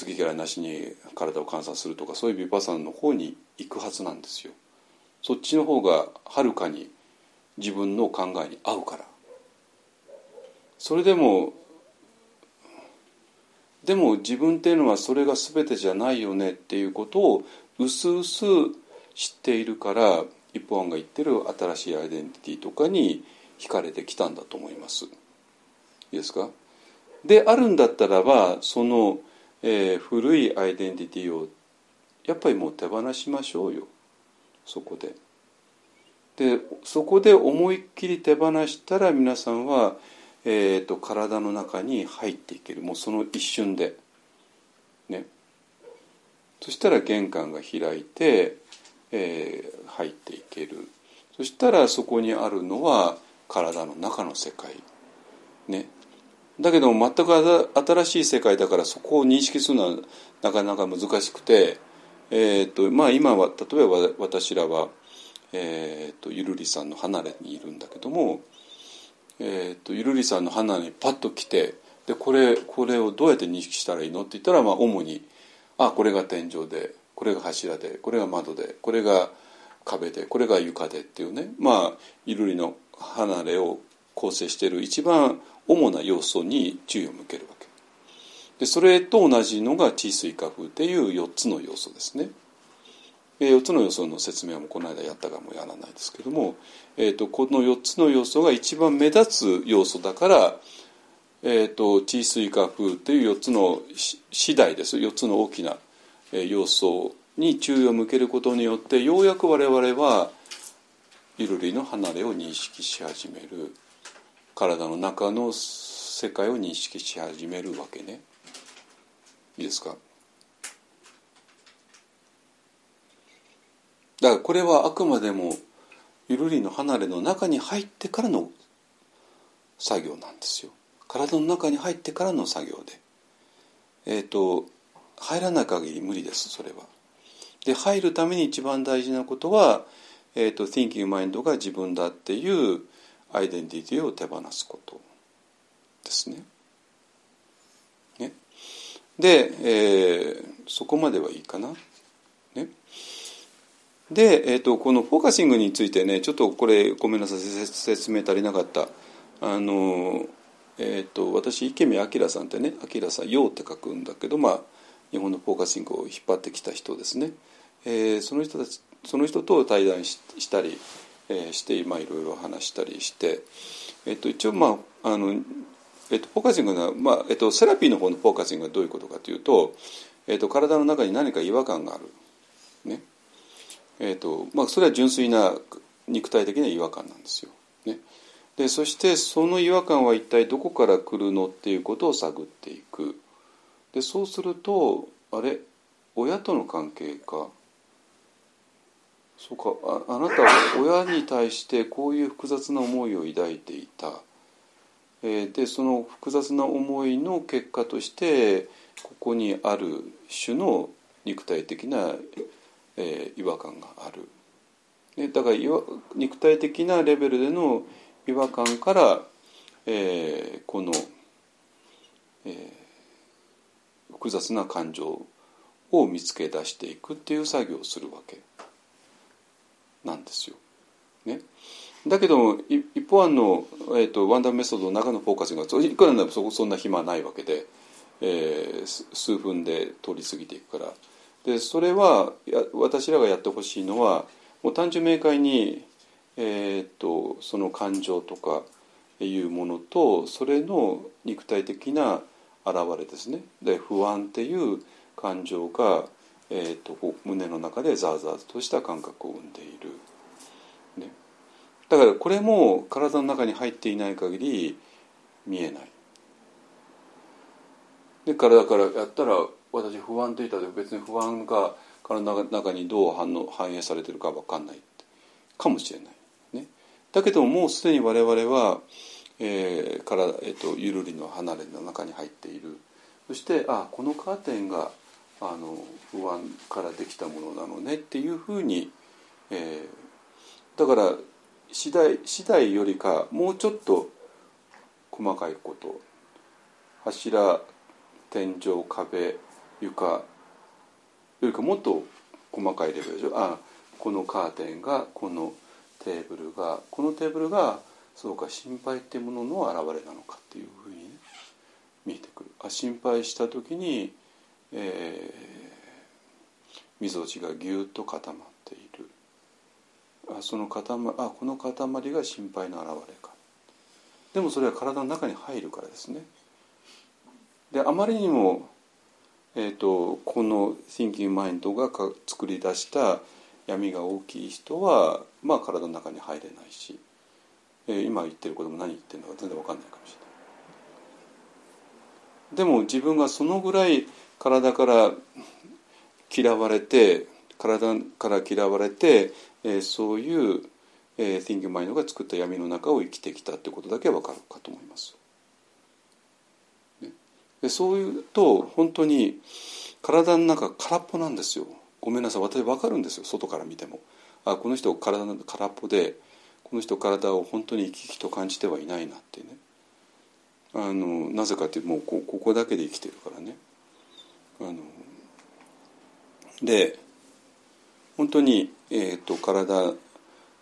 好き嫌いなしに体を観察するとかそういうビパサンの方に行くはずなんですよ。そっちの方がはるかに自分の考えに合うから。それでもでも自分っていうのはそれが全てじゃないよねっていうことをうすうす知っているから一方案が言ってる新しいアイデンティティとかに惹かれてきたんだと思います。いいですか？であるんだったらばその、えー、古いアイデンティティをやっぱりもう手放しましょうよそこで。でそこで思いっきり手放したら皆さんはえーと、体の中に入っていける。もうその一瞬で。ね。そしたら玄関が開いて、えー、入っていける。そしたらそこにあるのは体の中の世界。ね。だけども全く新しい世界だからそこを認識するのはなかなか難しくて、えーとまあ、今は例えば私らは、えーとゆるりさんの離れにいるんだけどもえーと、ゆるりさんの花にパッと来てでこれこれをどうやって認識したらいいの？って言ったら、まあ、主にあこれが天井でこれが柱でこれが窓でこれが壁でこれが床でっていうねまあゆるりの離れを構成している一番主な要素に注意を向けるわけでそれと同じのが地水化風っていう4つの要素ですね。4つの要素の説明はもこの間やったかもやらないですけども、えーと、この4つの要素が一番目立つ要素だから、えーと、地水化風という4つの次第です。4つの大きな要素に注意を向けることによってようやく我々はゆるりの離れを認識し始める。体の中の世界を認識し始めるわけね。いいですか？だからこれはあくまでもゆるりの離れの中に入ってからの作業なんですよ体の中に入ってからの作業でえっ、ー、と入らない限り無理ですそれはで入るために一番大事なことは、えーと、Thinking Mind が自分だっていうアイデンティティを手放すことですね。ねで、えー、そこまではいいかな。で、えーと、このフォーカシングについてねちょっとこれごめんなさい説明足りなかった。あのえーと、私池見明さんってね明さん「陽」って書くんだけどまあ日本のフォーカシングを引っ張ってきた人ですね。えー、その人たちその人と対談したり、えー、してまあいろいろ話したりして、えっと、一応まああの、えっと、フォーカシングは、まあえっと、セラピーの方のフォーカシングはどういうことかというと、えっと、体の中に何か違和感がある。ねえっとまあ、それは純粋な肉体的な違和感なんですよ。ね、でそしてその違和感は一体どこから来るのっていうことを探っていく。でそうするとあれ？親との関係かそうかああなたは親に対してこういう複雑な思いを抱いていた、えー、でその複雑な思いの結果としてここにある種の肉体的な、えー、違和感がある。でだから肉体的なレベルでの違和感から、えー、この、えー、複雑な感情を見つけ出していくっていう作業をするわけ。なんですよ。ね、だけど一方案の、えーと、ワンダーメソッドの中のフォーカスがいくらでもそそんな暇はないわけで、えー、数分で通り過ぎていくからでそれはや私らがやってほしいのはもう単純明快に、えーと、その感情とかいうものとそれの肉体的な現れですね。で不安っていう感情がえーと、胸の中でザーザーとした感覚を生んでいる、ね、だからこれも体の中に入っていない限り見えない。で体からやったら私不安って言ったら別に不安が体の中にどう反応反映されてるか分かんないかもしれない、ね、だけどもうすでに我々は、えーからえーと、ゆるりの離れの中に入っている。そしてあこのカーテンがあの不安からできたものなのねっていうふうに、えー、だから次第次第よりかもうちょっと細かいこと。柱天井壁床。よりかもっと細かいレベルでしょ？あこのカーテンがこのテーブルがこのテーブルがそうか心配っていうものの表れなのかっていうふうにね見えてくる。あ心配した時に、みぞじがぎゅっと固まっている。あその塊あこの塊が心配の表れか。でもそれは体の中に入るからですね。であまりにも、えーと、この Thinking Mind が作り出した闇が大きい人はまあ体の中に入れないし、えー、今言ってることも何言ってるのか全然分かんないかもしれないでも自分がそのぐらい体から嫌われて体から嫌われて、えー、そういう、えー、Thinking Mind が作った闇の中を生きてきたってことだけは分かるかと思います。でそういうと本当に体の中空っぽなんですよ。ごめんなさい私分かるんですよ外から見ても。あこの人体の空っぽでこの人体を本当に生き生きと感じてはいないなってね。あのなぜかっていうともうここだけで生きてるからね。あので本当に、えーと、体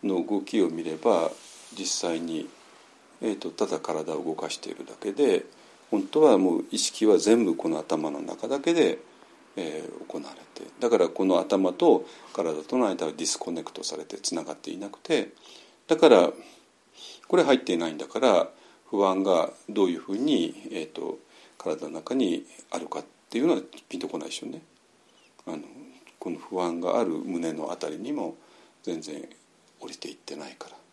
の動きを見れば実際に、えーと、ただ体を動かしているだけで本当はもう意識は全部この頭の中だけで、えー、行われてだからこの頭と体との間は disconnect されてつながっていなくてだからこれ入っていないんだから不安がどういうふうに、えーと体の中にあるかっていうのはピンとこないでしょうね。あのこの不安がある胸のあたりにも全然降りていってないから。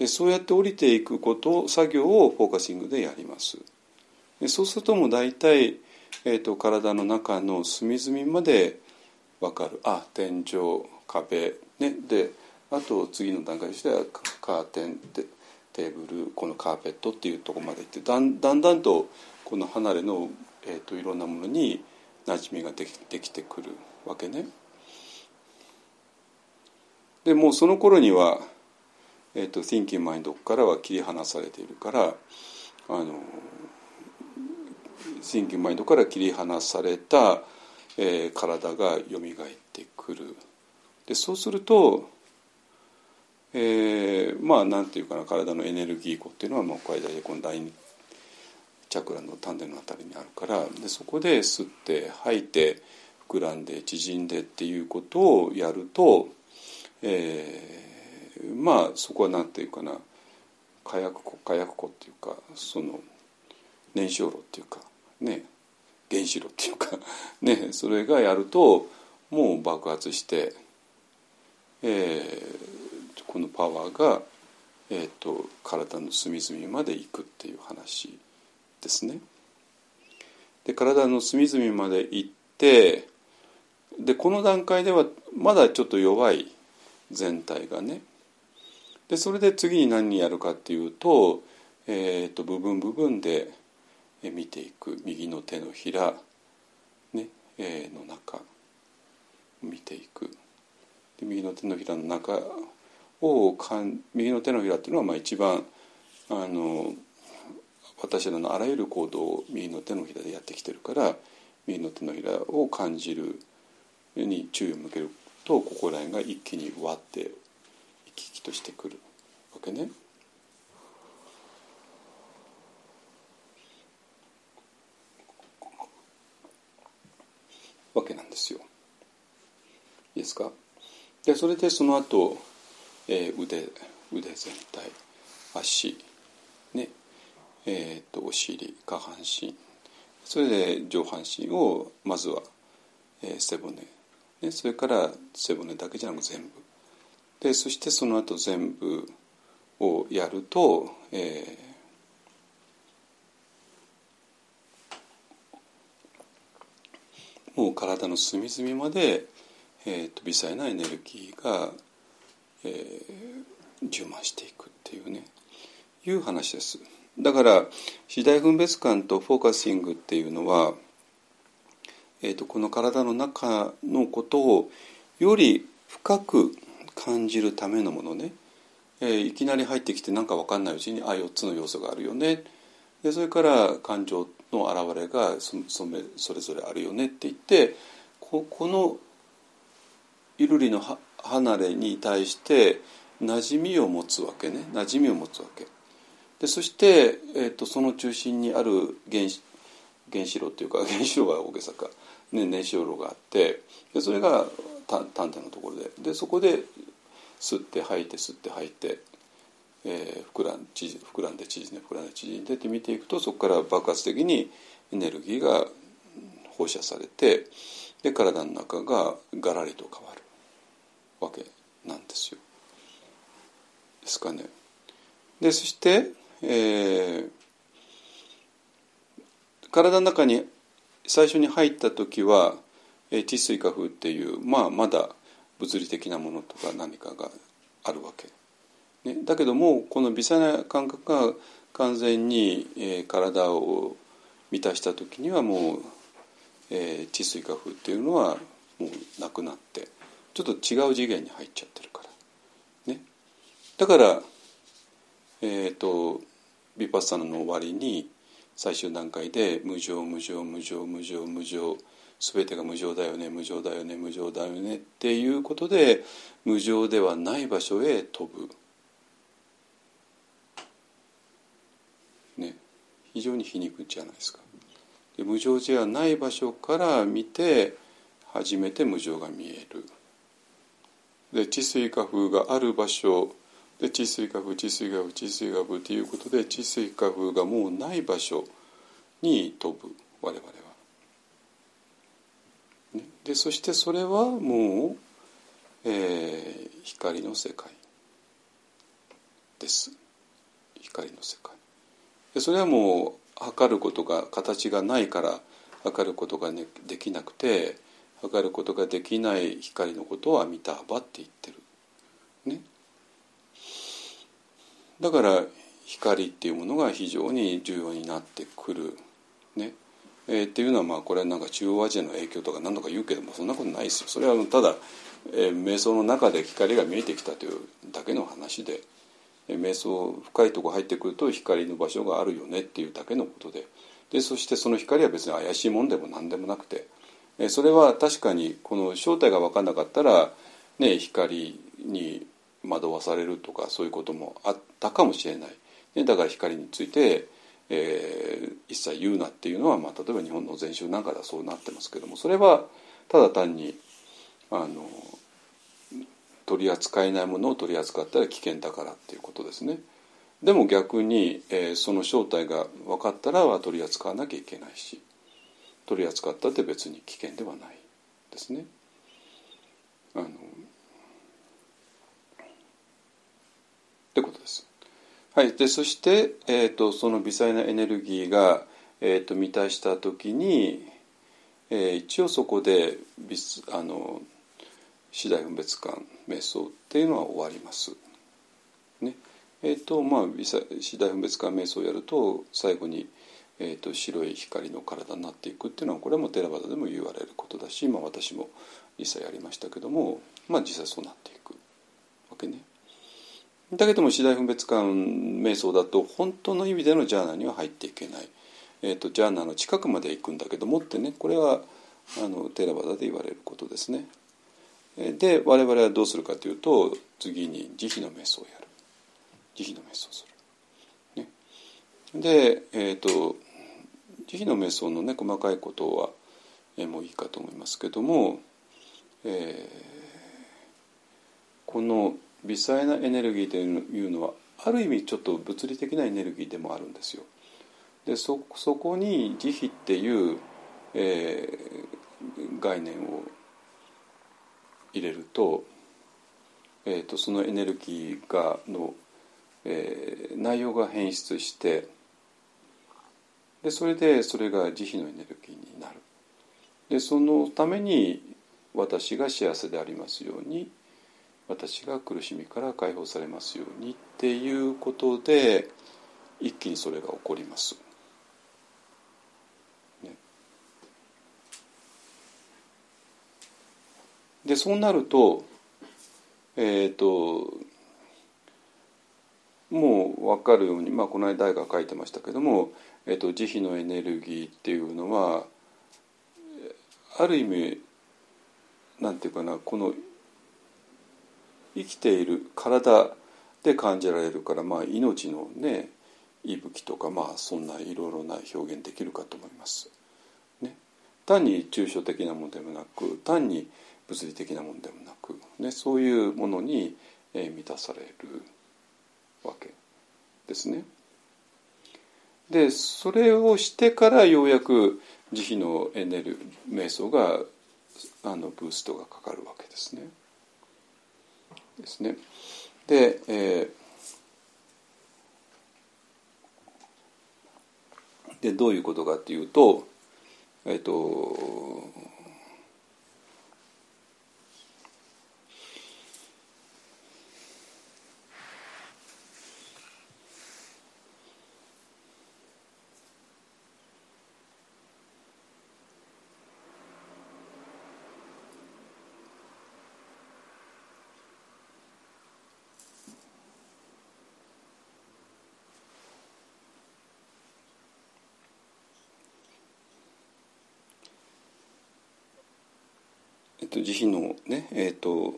でそうやって降りていくこと作業をフォーカシングでやります。でそうするともう大体、えーと、体の中の隅々まで分かる。あ天井壁ね。であと次の段階としてはカーテンでテーブルこのカーペットっていうとこまでいってだんだんだんとこの離れの、えーと、いろんなものに馴染みができできてくるわけね。でもうその頃には、えーと、Thinking Mind からは切り離されているからあの Thinking Mind から切り離された、えー、体がよみがえってくる。でそうするとえー、まあなんていうかな体のエネルギー庫っていうのはもうこれでこの第二チャクラの丹田のあたりにあるからでそこで吸って吐いて膨らんで縮んでっていうことをやると、えー、まあそこはなんていうかな火薬庫火薬庫っていうかその燃焼炉っていうかね原子炉っていうか ねそれがやるともう爆発して、えー、このパワーが、えーと、体の隅々まで行くっていう話ですね。で体の隅々まで行ってでこの段階ではまだちょっと弱い全体がねでそれで次に何やるかっていうと,、えーと、部分部分で見ていく。右の手のひら、ねえー、の中見ていく。で右の手のひらの中をかん右の手のひらっていうのはまあ一番あの私らのあらゆる行動を右の手のひらでやってきてるから右の手のひらを感じるに注意を向けるとここら辺が一気にわってき生きとしてくるわけね。わけなんですよ。いいですか？でそれでその後えー、腕腕全体足ねえーと、お尻下半身それで上半身をまずは、えー、背骨、ね、それから背骨だけじゃなく全部でそしてその後全部をやると、えー、もう体の隅々まで、えーと、微細なエネルギーがえー、充満していくっていうねいう話です。だから次第分別感とフォーカシングっていうのは、えーと、この体の中のことをより深く感じるためのものね、えー、いきなり入ってきて何か分かんないうちにあ4つの要素があるよね。でそれから感情の表れがそそれぞれあるよねって言ってここのゆるりの離れに対して馴染みを持つわけね。馴染みを持つわけ。でそして、えーと、その中心にある原子原子炉っていうか 原子炉が大げさか、ね、燃焼炉があってでそれが丹田のところで。でそこで吸って吐いて吸って吐いて、えー、膨らん膨らんで縮んで膨らんで縮んでって見ていくとそこから爆発的にエネルギーが放射されてで体の中がガラリと変わる。わけなんですよ。ですかね。でそして、えー、体の中に最初に入った時は地水化風っていう、まあ、まだ物理的なものとか何かがあるわけ。ね、だけどもこの微細な感覚が完全に、えー、体を満たした時にはもう、えー、地水化風っていうのはもうなくなってちょっと違う次元に入っちゃってるから。ね、だから、えっ、ー、とヴィパッサナの終わりに最終段階で無常無常無常無常無常全てが無常だよね無常だよね無常だよねっていうことで無常ではない場所へ飛ぶ。ね、非常に皮肉じゃないですか。で無常じゃない場所から見て初めて無常が見える。で治水化風がある場所で治水化風治水化風治水化風ということで治水化風がもうない場所に飛ぶ我々は。でそしてそれはもう、えー、光の世界です。光の世界でそれはもう測ることが形がないから測ることが、ね、できなくて測ることができない光のことを阿弥陀波って言ってる。ね、だから光っていうものが非常に重要になってくる。えー、っていうのはまあこれはなんか中央アジアの影響とか何とか言うけどもそんなことないですよ。それはただ、えー、瞑想の中で光が見えてきたというだけの話で、えー、瞑想深いとこ入ってくると光の場所があるよねっていうだけのことででそしてその光は別に怪しいもんでも何でもなくて。えそれは確かにこの正体が分からなかったら、ね、光に惑わされるとかそういうこともあったかもしれない、だから光について、えー、一切言うなっていうのは、まあ、例えば日本の禅宗なんかではそうなってますけどもそれはただ単にあの取り扱えないものを取り扱ったら危険だからっていうことですね。でも逆に、えー、その正体が分かったらは取り扱わなきゃいけないし。取り扱ったって別に危険ではないですね。あのってことです。はい、でそして、えーと、その微細なエネルギーが、えーと、満たした時に、えー、一応そこであの次第分別感瞑想っていうのは終わります。ねえーとまあ、次第分別感瞑想をやると最後にえーと、白い光の体になっていくっていうのはこれもテラバダでも言われることだし、まあ、私も実際やりましたけども、まあ、実際そうなっていくわけね。だけども次第分別感瞑想だと本当の意味でのジャーナには入っていけない、えーと、ジャーナの近くまで行くんだけどもってねこれはあのテラバダで言われることですね。で我々はどうするかというと次に慈悲の瞑想をやる慈悲の瞑想をする。ね、で、えーと慈悲の瞑想のね細かいことは、え、もういいかと思いますけども、えー、この微細なエネルギーというのはある意味ちょっと物理的なエネルギーでもあるんですよ。でそこに慈悲っていう、えー、概念を入れると,、えーと、そのエネルギーがの、えー、内容が変質してでそれでそれが慈悲のエネルギーになるでそのために私が幸せでありますように私が苦しみから解放されますようにっていうことで一気にそれが起こります。ね、でそうなるとえっ、ー、ともう分かるように、まあ、この間が書いてましたけどもえっと、慈悲のエネルギーっていうのはある意味なんていうかなこの生きている体で感じられるから、まあ、命のね息吹とかまあそんないろいろな表現できるかと思います。ね、単に抽象的なものでもなく単に物理的なものでもなく、ね、そういうものにえ満たされるわけですね。でそれをしてからようやく慈悲のエネル瞑想があのブーストがかかるわけですね。ですね。で、えー、でどういうことかっていうと、えっ、ー、とと、慈悲のねえっ、ー、と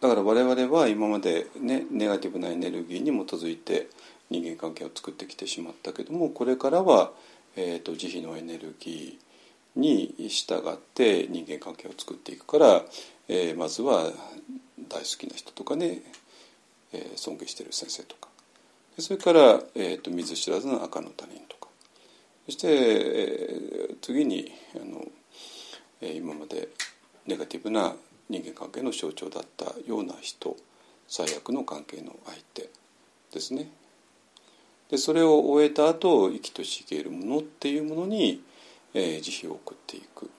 だから我々は今までねネガティブなエネルギーに基づいて人間関係を作ってきてしまったけどもこれからは、えーと、慈悲のエネルギーに従って人間関係を作っていくから、えー、まずは大好きな人とかね、えー、尊敬している先生とか。それから、えーと見ず知らずの赤の他人とそして、え次にあの今までネガティブな人間関係の象徴だったような人最悪の関係の相手ですね。でそれを終えた後生きとしげるものっていうものに、えー、慈悲を送っていく。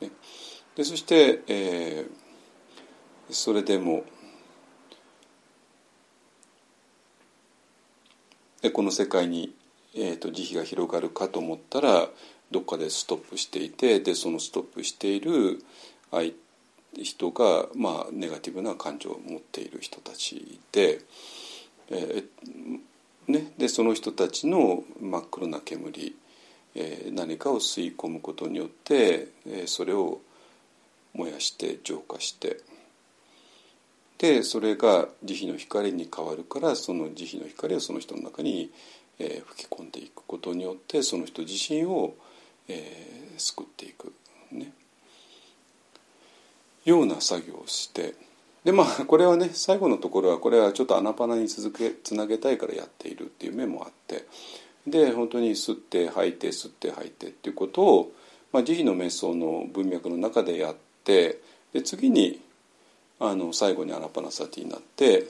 ね、でそして、えー、それでもでこの世界に、えーと、慈悲が広がるかと思ったらどっかでストップしていてでそのストップしている相人が、まあ、ネガティブな感情を持っている人たちで。えーね、でその人たちの真っ黒な煙、えー、何かを吸い込むことによって、えー、それを燃やして浄化してでそれが慈悲の光に変わるからその慈悲の光をその人の中に、えー、吹き込んでいくことによってその人自身を、えー、救っていく、ね、ような作業をして。でまあこれはね最後のところはこれはちょっと穴パナに続けつなげたいからやっているっていう面もあって。で本当に吸って吐いて吸って吐いてっていうことを、まあ、慈悲の瞑想の文脈の中でやってで次にあの最後にアナパナサティになって、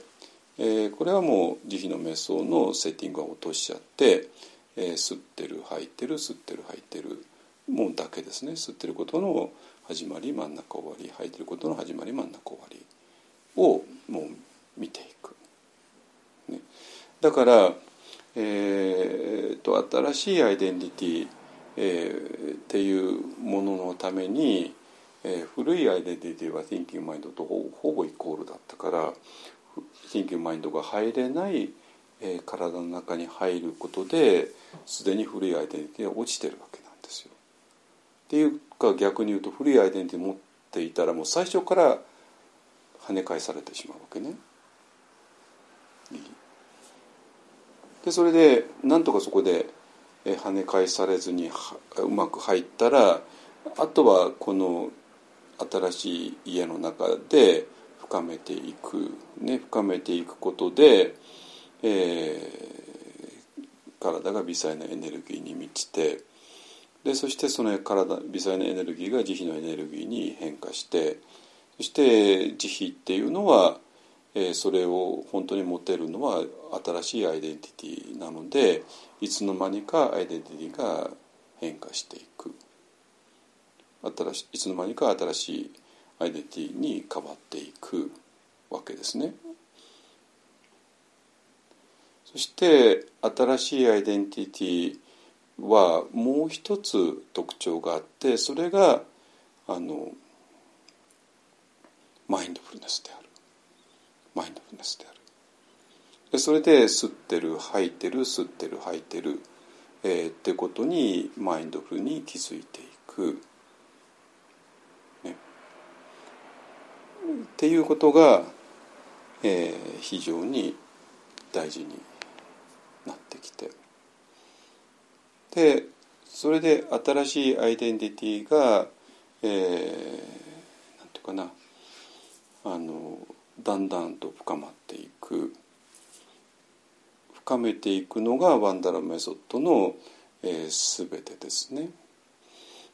え、これはもう慈悲の瞑想のセッティングは落としちゃって、え、吸ってる吐いてる吸ってる吐いてるもうだけですね吸ってることの始まり真ん中終わり吐いてることの始まり真ん中終わり。をもう見ていく。ね、だから、えーと、新しいアイデンティティ、えー、っていうもののために、えー、古いアイデンティティは Thinking Mind とほぼイコールだったから Thinking Mind が入れない、えー、体の中に入ることですでに古いアイデンティティが落ちてるわけなんですよ。っていうか逆に言うと古いアイデンティティ持っていたらもう最初から跳ね返されてしまうわけね。でそれでなんとかそこで跳ね返されずにうまく入ったらあとはこの新しい家の中で深めていく、ね、深めていくことで、えー、体が微細なエネルギーに満ちてでそしてその体微細なエネルギーが慈悲のエネルギーに変化してそして慈悲っていうのは、えー、それを本当に持てるのは新しいアイデンティティなのでいつの間にかアイデンティティが変化していく。新しいつの間にか新しいアイデンティティに変わっていくわけですね。そして新しいアイデンティティはもう一つ特徴があってそれがあのマインドフルネスである。マインドフルネスである。でそれで吸ってる吐いてる吸ってる吐いてる、えー、ってことにマインドフルに気づいていく、っていうことが、えー、非常に大事になってきて。でそれで新しいアイデンティティが、えー、なんていうかな。あのだんだんと深まっていく。深めていくのがワンダラメソッドの、えー、全てですね。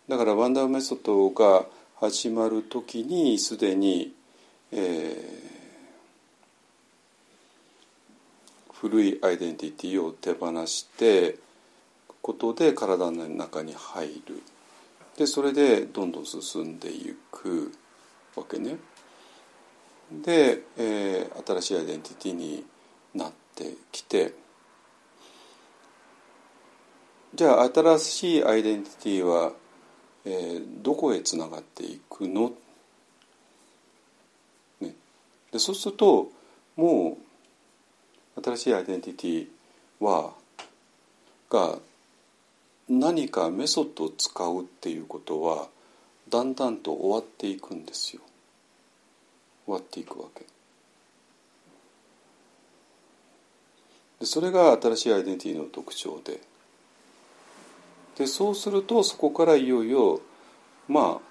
だからワンダラメソッドが始まる時にすでに、えー、古いアイデンティティを手放してことで体の中に入る。でそれでどんどん進んでいくわけね。で、えー、新しいアイデンティティになってきて。じゃあ新しいアイデンティティは、えー、どこへつながっていくの、ね、でそうするともう新しいアイデンティティはが何かメソッドを使うっていうことはだんだんと終わっていくんですよ。終わっていくわけ。でそれが新しいアイデンティティの特徴で。でそうするとそこからいよいよまあ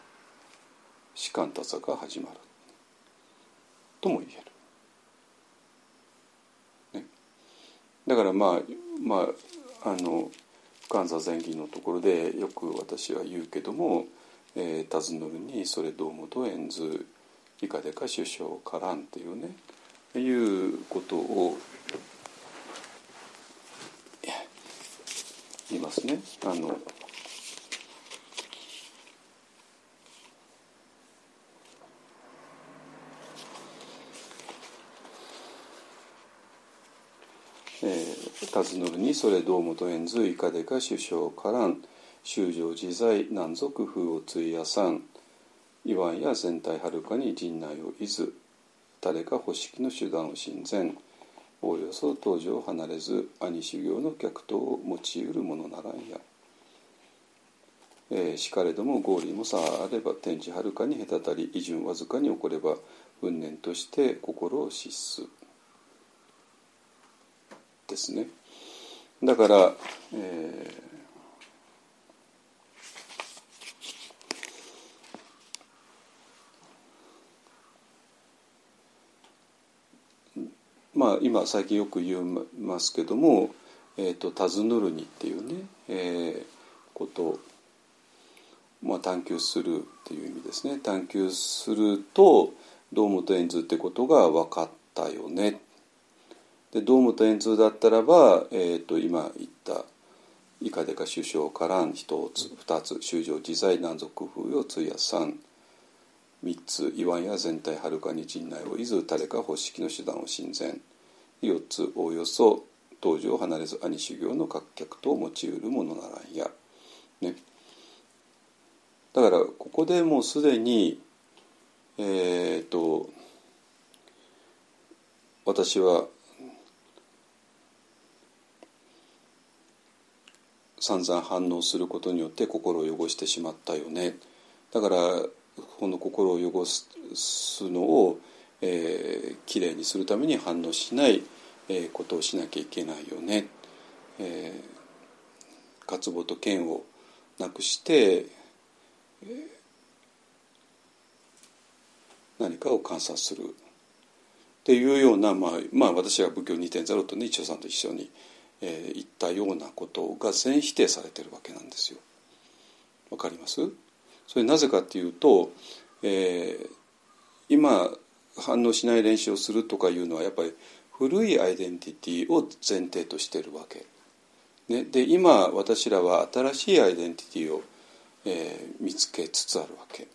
士官多さが始まる。とも言える、ね、だからまあまああの関座前儀のところでよく私は言うけども、えー、尋ぬるにそれどうもと円図以下でか首相からんっていうねいうことを言いますね。あのえー、尋ぬるにそれどうもと円図以下でか首相からん修正自在難族風を費やさん。いわんや全体はるかに陣内をいず誰か欲しきの手段を親善。おおよそ登場を離れず兄修行の客等を用いうるものならんや。えー、しかれども合理もさあれば天地はるかに隔たり異順わずかに起これば運念として心を失す。ですね。だから、えまあ、今最近よく言いますけども「えーと、と尋ぬるに」っていうね、えー、こと、まあ、探求するっていう意味ですね。探求すると堂本円図ってことが分かったよね。で堂本円図だったらば、えーと、今言った以下でか首相からん一つ二つ修正自在難族風四つや三三つ言わんや全体はるかに陣内をいず誰か方式の手段を親善。四つおおよそ登場を離れず兄修行の各客と用いるものならんや。ね、だからここでもうすでにえっ、ー、と私は散々反応することによって心を汚してしまったよねだからこの心を汚すのを、えー、きれいにするために反応しない、えー、ことをしなきゃいけないよね。えー、渇望と剣をなくして、えー、何かを観察するっていうような、まあ、まあ私は仏教2.0とね一応さんと一緒に、えー、言ったようなことが全否定されてるわけなんですよ。わかります？それなぜかっていうと、えー、今反応しない練習をするとかいうのはやっぱり古いアイデンティティを前提としてるわけ。ね、で今私らは新しいアイデンティティを、えー、見つけつつあるわけ。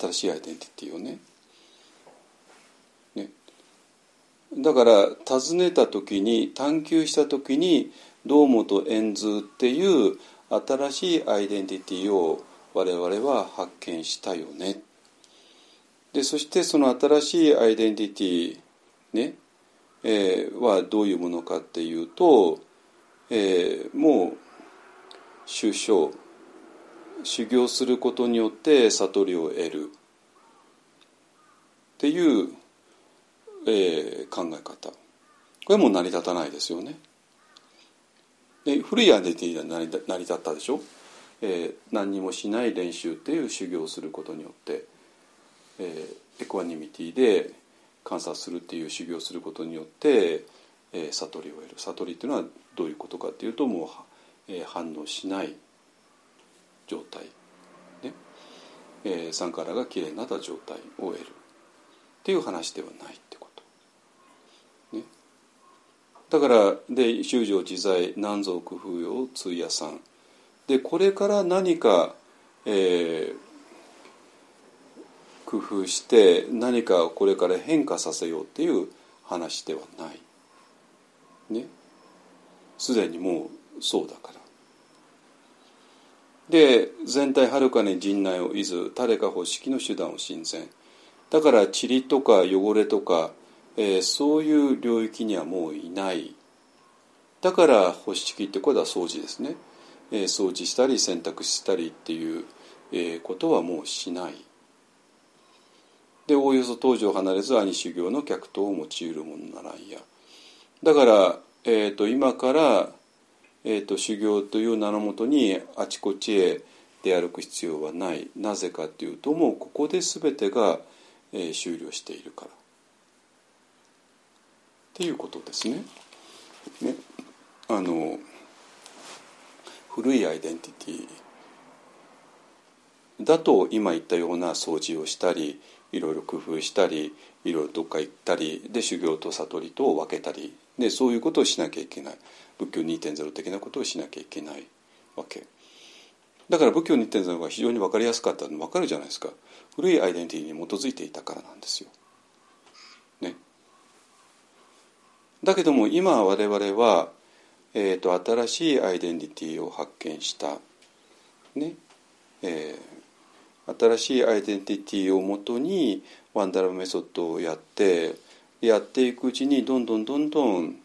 新しいアイデンティティを。ねだから尋ねた時に探求した時に堂本円図っていう新しいアイデンティティを我々は発見したよね。でそしてその新しいアイデンティティ、ねえー、はどういうものかっていうと、えー、もう修正修行することによって悟りを得るっていう、えー、考え方。これも成り立たないですよね。で古いアイデンティティが成り立ったでしょ、えー、何にもしない練習っていう修行をすることによって、えー、エクワニミティで観察するっていう修行をすることによって、えー、悟りを得る。悟りっていうのはどういうことかっていうともう、えー、反応しない状態、ね。えー、サンカラがきれいになった状態を得る。っていう話ではない。だからで修正自在南蔵工夫用通夜さんでこれから何か、えー、工夫して何かこれから変化させようっていう話ではない。ね。すでにもうそうだから。で全体はるかに陣内をいず誰か方式の手段を親善だから塵とか汚れとかえー、そういう領域にはもういない。だから保湿器ってことは掃除ですね、えー、掃除したり洗濯したりっていう、えー、ことはもうしない。でおおよそ当時を離れず兄修行の客等を用いるものならんや。だから、えーと、今から、えーと、修行という名のもとにあちこちへ出歩く必要はない。なぜかっていうともうここで全てが、えー、終了しているから。っていうことですね。ねあの古いアイデンティティだと今言ったような掃除をしたりいろいろ工夫したりいろいろどっか行ったりで修行と悟りと分けたりでそういうことをしなきゃいけない仏教2.0的なことをしなきゃいけないわけだから仏教2.0が非常に分かりやすかったの分かるじゃないですか古いアイデンティティに基づいていたからなんですよ。ね、だけども今我々は、えーと、新しいアイデンティティを発見したねえー、新しいアイデンティティをもとにワンダラメソッドをやってやっていくうちにどんどんどんどん、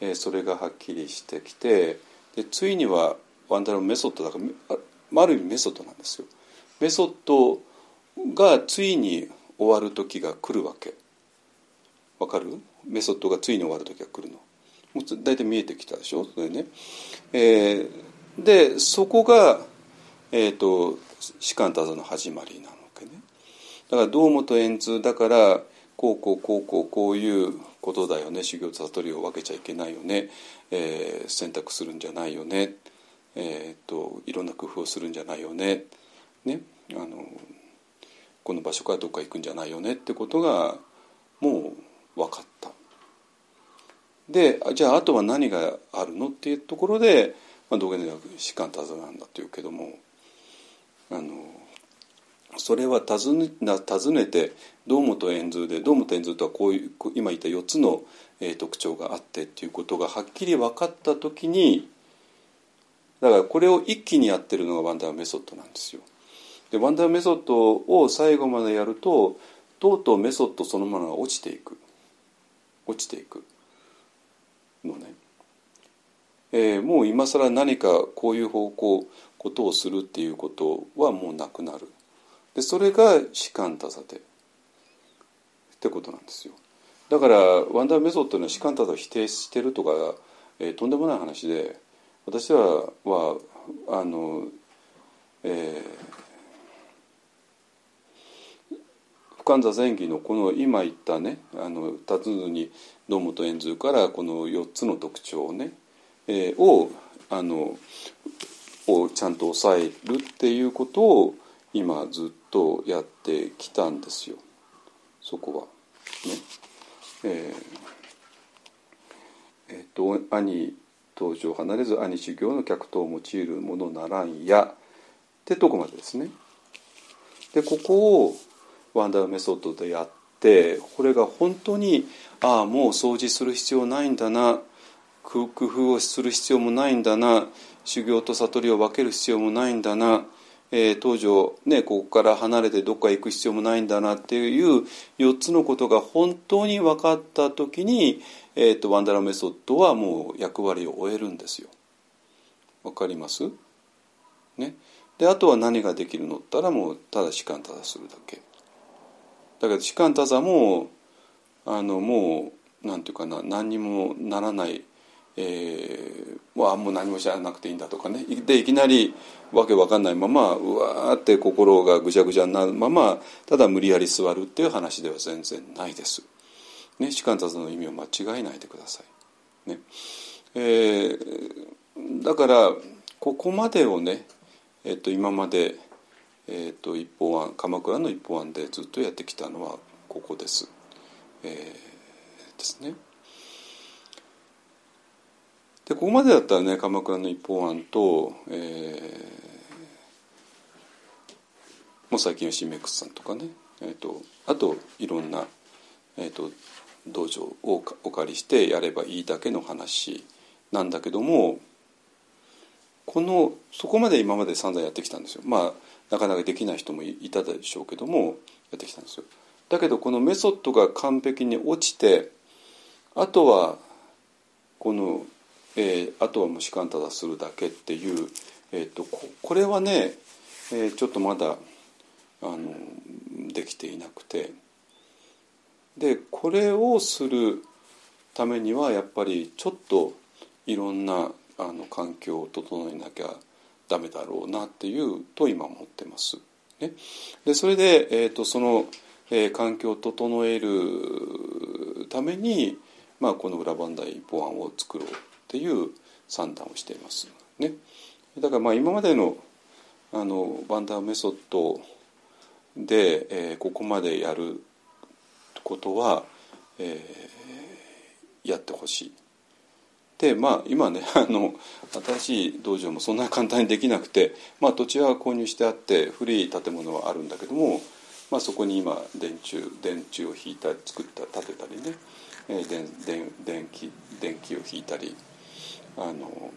えー、それがはっきりしてきてでついにはワンダラメソッドだからある意味メソッドなんですよ。メソッドがついに終わる時が来るわけ。わかる？メソッドがついに終わる時が来るの。もう大体見えてきたでしょ？それね。えー、でそこがえーと、士官多座の始まりなわけね。だから堂本円通だからこうこうこうこうこういうことだよね。修行と悟りを分けちゃいけないよね、えー、選択するんじゃないよね、えーと、いろんな工夫をするんじゃないよね。ね。あのこの場所からどっか行くんじゃないよねってことがもう分かった。でじゃああとは何があるのっていうところで、まあ、道元では士官多座なんだというけどもあのそれは尋ね尋ねて堂本円図で堂本円図とはこういう今言った4つの、えー、特徴があってっていうことがはっきり分かった時にだからこれを一気にやってるのがワンダーメソッドなんですよ。でワンダーメソッドを最後までやるととうとうメソッドそのものが落ちていく落ちていく。のね。えー、もう今更何かこういう方向ことをするっていうことはもうなくなる。でそれが士官多座でってことなんですよ。だからワンダーメソッドの士官多座を否定してるとか、えー、とんでもない話で私ははあのえー、深座前儀のこの今言ったねあのずに堂本円通からこの4つの特徴をね、えー、をあのをちゃんと抑えるっていうことを今ずっとやってきたんですよそこは。ねえーえーと、兄登場離れず兄修行の客と用いるものならんやってとこまでですね。でここをワンダーメソッドでやってこれが本当にああもう掃除する必要ないんだな工夫をする必要もないんだな修行と悟りを分ける必要もないんだな、えー、当時ねここから離れてどっか行く必要もないんだなっていう4つのことが本当に分かった時に、えーと、ワンダラメソッドはもう役割を終えるんですよ。わかります？ね。であとは何ができるの？ったらもうただ士官ただするだけ。だけど士官ただもあのもうなんていうかな何にもならないえー、もう何も知らなくていいんだとかねでいきなりわけわかんないままうわーって心がぐちゃぐちゃになるままただ無理やり座るっていう話では全然ないです。ね、士官達の意味を間違えないでください。ねえー、だからここまでをね、えー、と今まで、えー、と一方案鎌倉の一方案でずっとやってきたのはここです。えー、ですね。でここまでだったらね鎌倉の一方案と、えー、もう最近はシメックスさんとかね、えーと、あといろんな、えーと、道場をお借りしてやればいいだけの話なんだけどもこのそこまで今まで散々やってきたんですよ。まあなかなかできない人もいたでしょうけどもやってきたんですよ。だけどこのメソッドが完璧に落ちてあとはこのえー、あとはもう士官ただするだけっていう、えーと、これはね、えー、ちょっとまだあのできていなくてでこれをするためにはやっぱりちょっといろんなあの環境を整えなきゃダメだろうなっていうと今思ってます。ね、でそれで、えーと、その、えー、環境を整えるために、まあ、この裏磐梯法案を作ろうっていう算段をしています。ね、だからまあ今までのあのバンダーメソッドで、えーここまでやることは、えーやってほしい。でまあ今ね あの新しい道場もそんな簡単にできなくて、まあ、土地は購入してあって古い建物はあるんだけども、まあ、そこに今電柱電柱を引いた作った建てたりね、えー電電電気電気を引いたりあの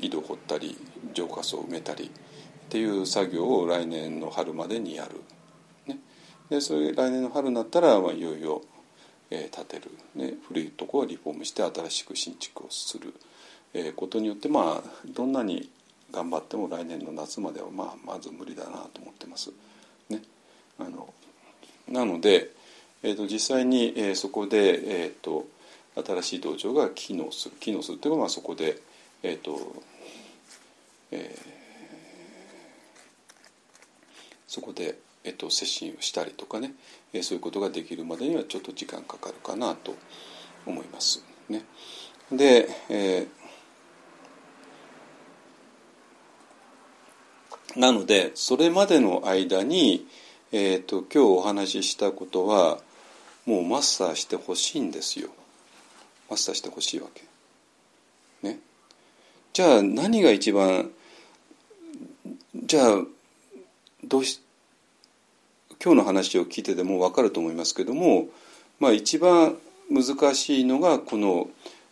井戸掘ったり浄化槽を埋めたりっていう作業を来年の春までにやる。ね、でそれ来年の春になったら、まあ、いよいよえー建てる、ね、古いところをリフォームして新しく新築をする、えーことによってまあどんなに頑張っても来年の夏まではまあまず無理だなと思ってます。ね、あのなので、えー、と実際に、えーそこで、えー、と新しい道場が機能する機能するというのはそこで、えーとえーそこで、えっと、接心をしたりとかね、そういうことができるまでにはちょっと時間かかるかなと思います。ね、で、えーなのでそれまでの間に、えー、と今日お話ししたことはもうマスターしてほしいんですよ。マスターしてほしいわけ。ね。じゃあ何が一番じゃあどうし今日の話を聞いてても分かると思いますけども、まあ、一番難しいのがこの、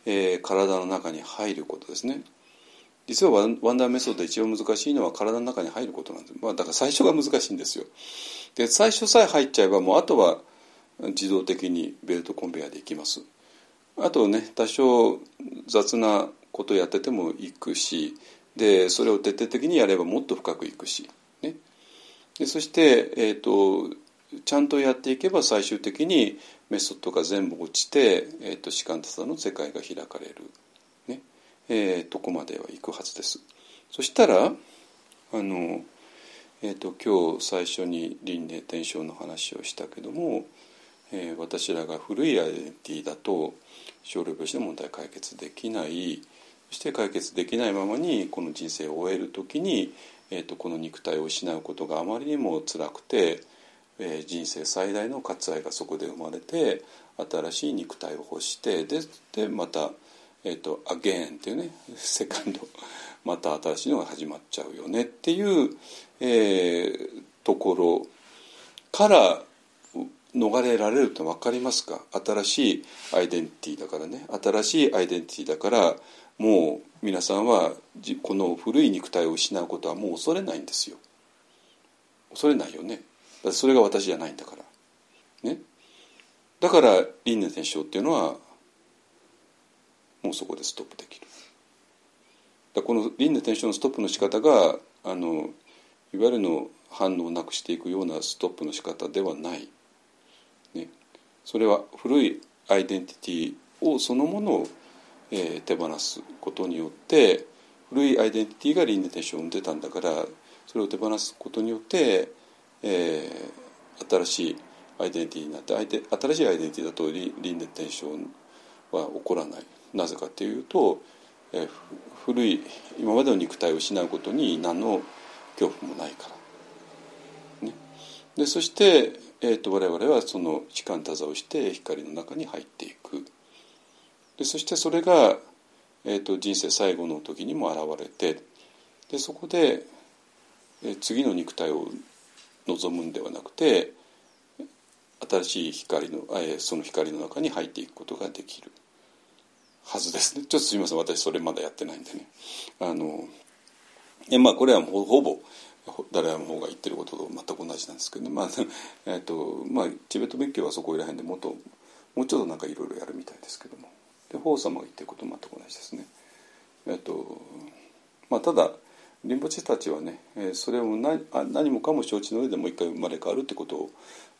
えー体の中に入ることですね。実はワンダーメソッド一番難しいのは体の中に入ることなんです、まあ、だから最初が難しいんですよ。で最初さえ入っちゃえばもうあとは自動的にベルトコンベヤーでいきます。あとね多少雑なことやっててもいくしでそれを徹底的にやればもっと深くいくし、でそして、えー、とちゃんとやっていけば最終的にメソッドが全部落ちて、えー、と士官多さの世界が開かれる、ね。えーとこまでは行くはずです。そしたらあの、えー、と今日最初に輪廻転生の話をしたけども、えー私らが古いアイデンティティだと少量病死の問題解決できない。そして解決できないままにこの人生を終える時に、えー、とこの肉体を失うことがあまりにも辛くて、えー人生最大の割愛がそこで生まれて新しい肉体を欲してででまた、えー、とアゲーンっていうねセカンドまた新しいのが始まっちゃうよねっていう、えーところから逃れられると分かりますか？新しいアイデンティティだからね。新しいアイデンティティだからもう皆さんはこの古い肉体を失うことはもう恐れないんですよ。恐れないよね。それが私じゃないんだから。ね。だから輪廻転生っていうのはもうそこでストップできる。だこの輪廻転生のストップの仕方があのいわゆるの反応をなくしていくようなストップの仕方ではない。ね、それは古いアイデンティティをそのものを、えー手放すことによって古いアイデンティティが輪廻転生を生んでたんだからそれを手放すことによって、えー新しいアイデンティティになって新しいアイデンティティだと輪廻転生は起こらない。なぜかっていうと、えー古い今までの肉体を失うことに何の恐怖もないから。ね、でそして、えー、と我々はその時間多座をして光の中に入っていく。でそしてそれが、えー、と人生最後の時にも現れてでそこで、えー次の肉体を望むんではなくて新しい光の、えーその光の中に入っていくことができるはずですね。ちょっとすみません。私それまだやってないんでね。あのえまあこれはもうほぼダラヤの方が言ってることと全く同じなんですけど、まあ えっとまあ、チベット仏教はそこら辺でもっともうちょっとなんかいろいろやるみたいですけども。で法様が言ってることと全く同じですね。えっとまあ、ただリンポチたちはねえそれを何何もかも承知の上でもう一回生まれ変わるってこと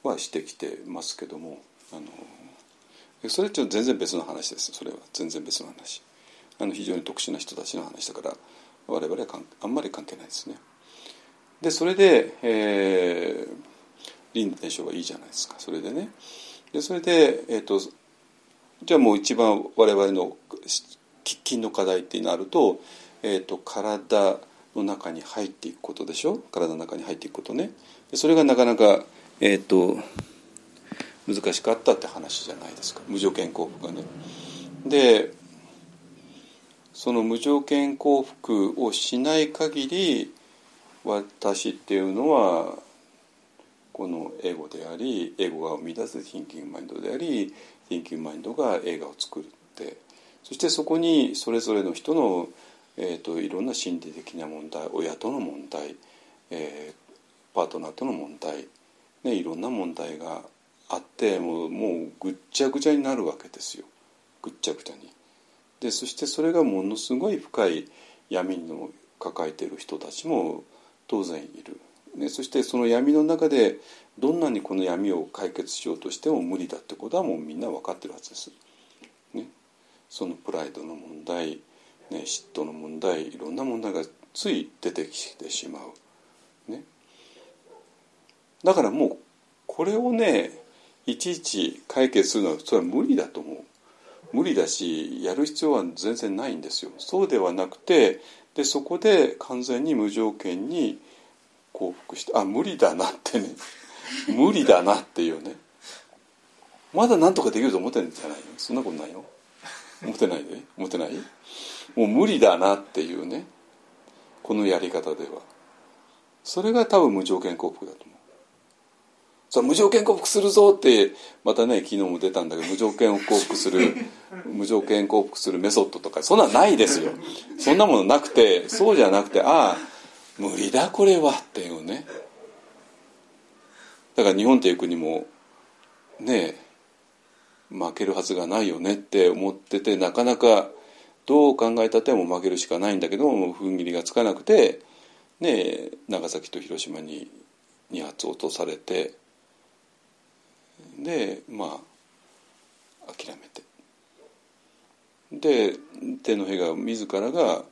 はしてきてますけどもあのそれはちょっと全然別の話ですそれは全然別の話あの非常に特殊な人たちの話だから我々はあんまり関係ないですね。でそれで、えー、輪廻転生はいいじゃないですかそれでねでそれで、えー、とじゃあもう一番我々の喫緊の課題ってなると,、えー、と体の中に入っていくことでしょ？体の中に入っていくことね。それがなかなかえ、ー、と難しかったって話じゃないですか。無条件幸福がね。でその無条件幸福をしない限り私っていうのはこのエゴでありエゴが生み出す Thinking マインドであり Thinking マインドが映画を作るって。そしてそこにそれぞれの人の、えーと、いろんな心理的な問題親との問題、えー、パートナーとの問題、ね、いろんな問題があってもうもうぐっちゃぐちゃになるわけですよ。ぐっちゃぐちゃに。でそしてそれがものすごい深い闇の抱えている人たちも当然いる、ね、そしてその闇の中でどんなにこの闇を解決しようとしても無理だってことはもうみんな分かってるはずです。ね、そのプライドの問題、ね、嫉妬の問題いろんな問題がつい出てきてしまう。ね、だからもうこれをねいちいち解決するのはそれは無理だと思う。無理だしやる必要は全然ないんですよ。そうではなくてでそこで完全に無条件に降伏してあ無理だなってね。無理だなっていうね。まだ何とかできると思ってんじゃない？のそんなことないよ。思ってないで。思ってない？もう無理だなっていうね。このやり方では。それが多分無条件降伏だと思う。さあ無条件降伏するぞってまたね昨日も出たんだけど無条件降伏する 無条件降伏するメソッドとかそんなんないですよ。そんなものなくてそうじゃなくてああ無理だこれはっていうね。だから日本っていう国もね負けるはずがないよねって思っててなかなかどう考えたっても負けるしかないんだけども踏ん切りがつかなくてね長崎と広島に2発落とされてでまあ諦めて。で天皇陛下自らが、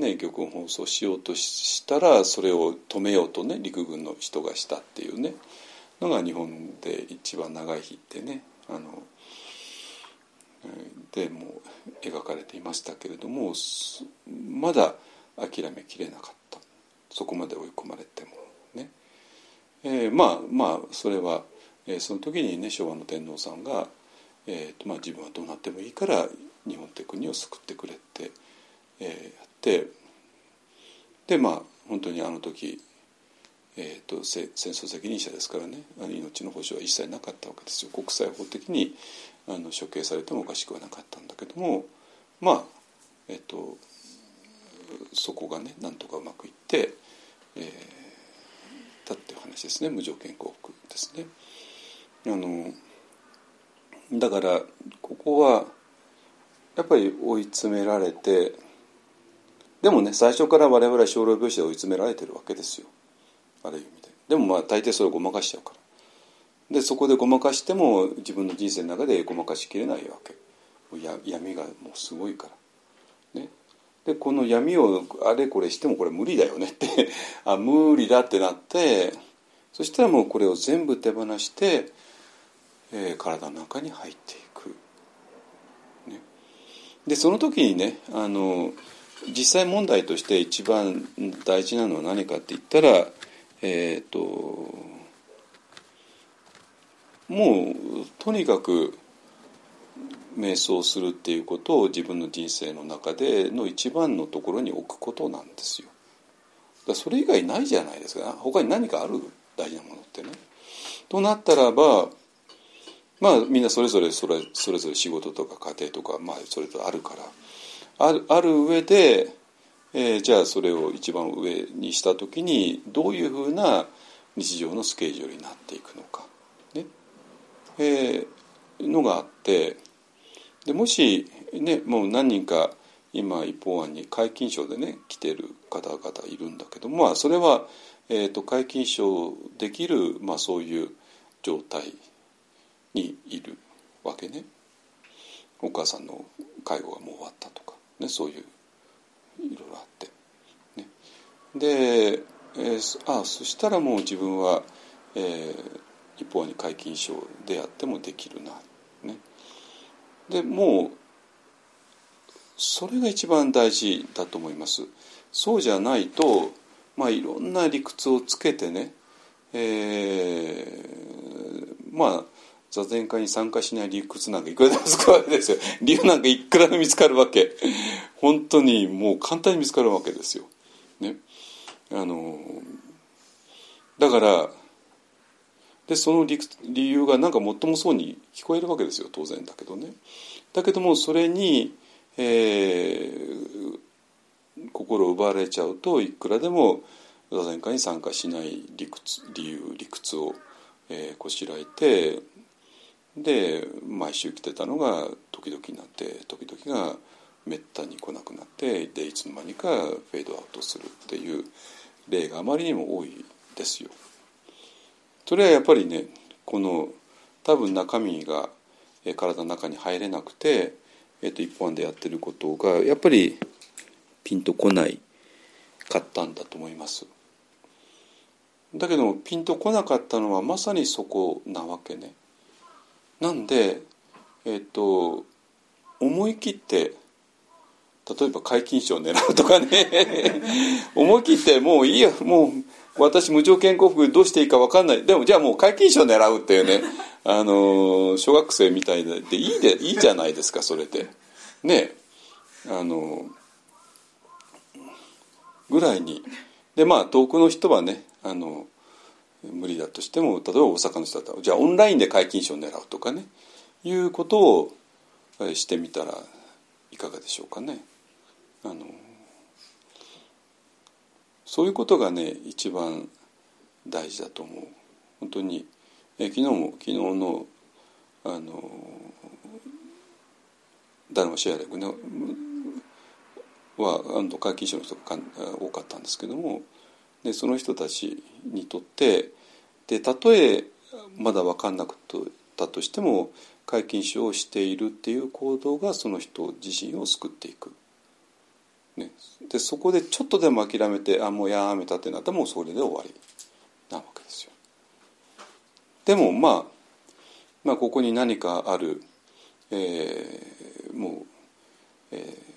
ね、玉音放送しようとしたらそれを止めようとね陸軍の人がしたっていうね。のが日本で一番長い日ってねあのでも描かれていましたけれどもまだ諦めきれなかった。そこまで追い込まれてもね、えー、まあまあそれはえー、その時にね昭和の天皇さんが、えーとまあ、自分はどうなってもいいから日本って国を救ってくれって、えー、やってでまあ本当にあの時、えーと、戦争責任者ですからねあの命の保障は一切なかったわけですよ国際法的にあの処刑されてもおかしくはなかったんだけどもまあえっ、ー、とそこがねなんとかうまくいって、えー、たっていう話ですね無条件降伏ですね。あのだからここはやっぱり追い詰められてでもね最初から我々は少量病死で追い詰められてるわけですよ。ある意味で。でもまあ大抵それをごまかしちゃうから。でそこでごまかしても自分の人生の中でごまかしきれないわけ。闇がもうすごいから。ね。でこの闇をあれこれしてもこれ無理だよねって。あ無理だってなってそしたらもうこれを全部手放してえー、体の中に入っていく。ね、でその時にねあの実際問題として一番大事なのは何かって言ったらえっ、ー、ともうとにかく瞑想するっていうことを自分の人生の中での一番のところに置くことなんですよ。だそれ以外ないじゃないですか他に何かある大事なものってね。となったらばまあみんなそれぞれそれそれぞれ仕事とか家庭とか、まあ、それぞれあるからあるある上で、えー、じゃあそれを一番上にした時にどういうふうな日常のスケジュールになっていくのか、ね。えー、のがあってでもし、ね、もう何人か今一方案に皆勤賞でね来てる方々いるんだけど、まあ、それは、えーと、皆勤賞できる、まあ、そういう状態にいるわけね。お母さんの介護がもう終わったとか、ね、そういういろいろあって、ね、で、えー、あそしたらもう自分は、えー、一方に皆勤賞であってもできるな、ね、でもうそれが一番大事だと思います。そうじゃないとまあいろんな理屈をつけてね、えー、まあ座禅会に参加しない理屈なんかいくらでも使わけですよ 理由なんかいくらでも見つかるわけ本当にもう簡単に見つかるわけですよ。ね、あのだからでその理理由がなんかもっともそうに聞こえるわけですよ当然だけどね。だけどもそれに、えー、心を奪われちゃうといくらでも座禅会に参加しない理屈理由理屈を、えー、こしらえてで毎週来てたのが時々になって時々がめったに来なくなってでいつの間にかフェードアウトするっていう例があまりにも多いですよ。それはやっぱりねこの多分中身が体の中に入れなくて、えー、と一般でやってることがやっぱりピンとこないかったんだと思います。だけどもピンとこなかったのはまさにそこなわけね。なんで、えっと、思い切って例えば皆勤賞を狙うとかね。思い切ってもういいやもう私無条件降伏どうしていいか分かんない。でもじゃあもう皆勤賞狙うっていうね。あの小学生みたいでいいでいいじゃないですかそれで。ね。あのぐらいに。でまあ遠くの人はねあの無理だとしても例えば大阪の人だったらじゃあオンラインで皆勤賞を狙うとかねいうことをしてみたらいかがでしょうかね。あのそういうことがね一番大事だと思う。本当にえ昨日も昨日のあのダルマシェアレクねはあの皆勤賞の人が多かったんですけどもでその人たちにとってでたとえまだ分かんなくったとしても皆勤賞をしているっていう行動がその人自身を救っていく。ね、でそこでちょっとでも諦めてあもうやめたってなったらもうそれで終わりなわけですよ。でもまあまあここに何かある、えー、もう、えー、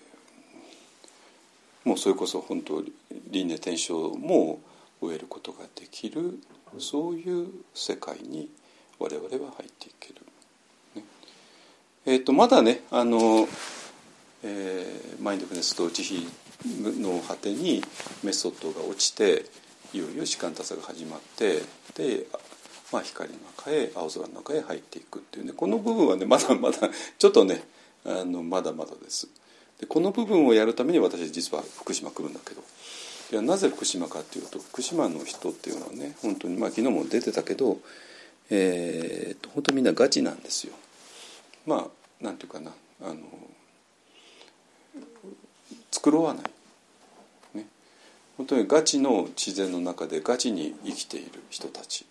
もうそれこそ本当輪廻転生も終えることができるそういう世界に我々は入っていける。ね、えーと、まだねあの、えー、マインドフネスと慈悲の果てにメソッドが落ちていよいよ時間多さが始まってで、まあ、光の中へ青空の中へ入っていくっていうねこの部分はねまだまだちょっとねあのまだまだです。でこの部分をやるために私実は福島来るんだけど。いやなぜ福島かっていうと福島の人っていうのはね本当にまあ昨日も出てたけど、えー、本当みんなガチなんですよ。まあなんていうかなあの繕わない、ね、本当にガチの自然の中でガチに生きている人たち。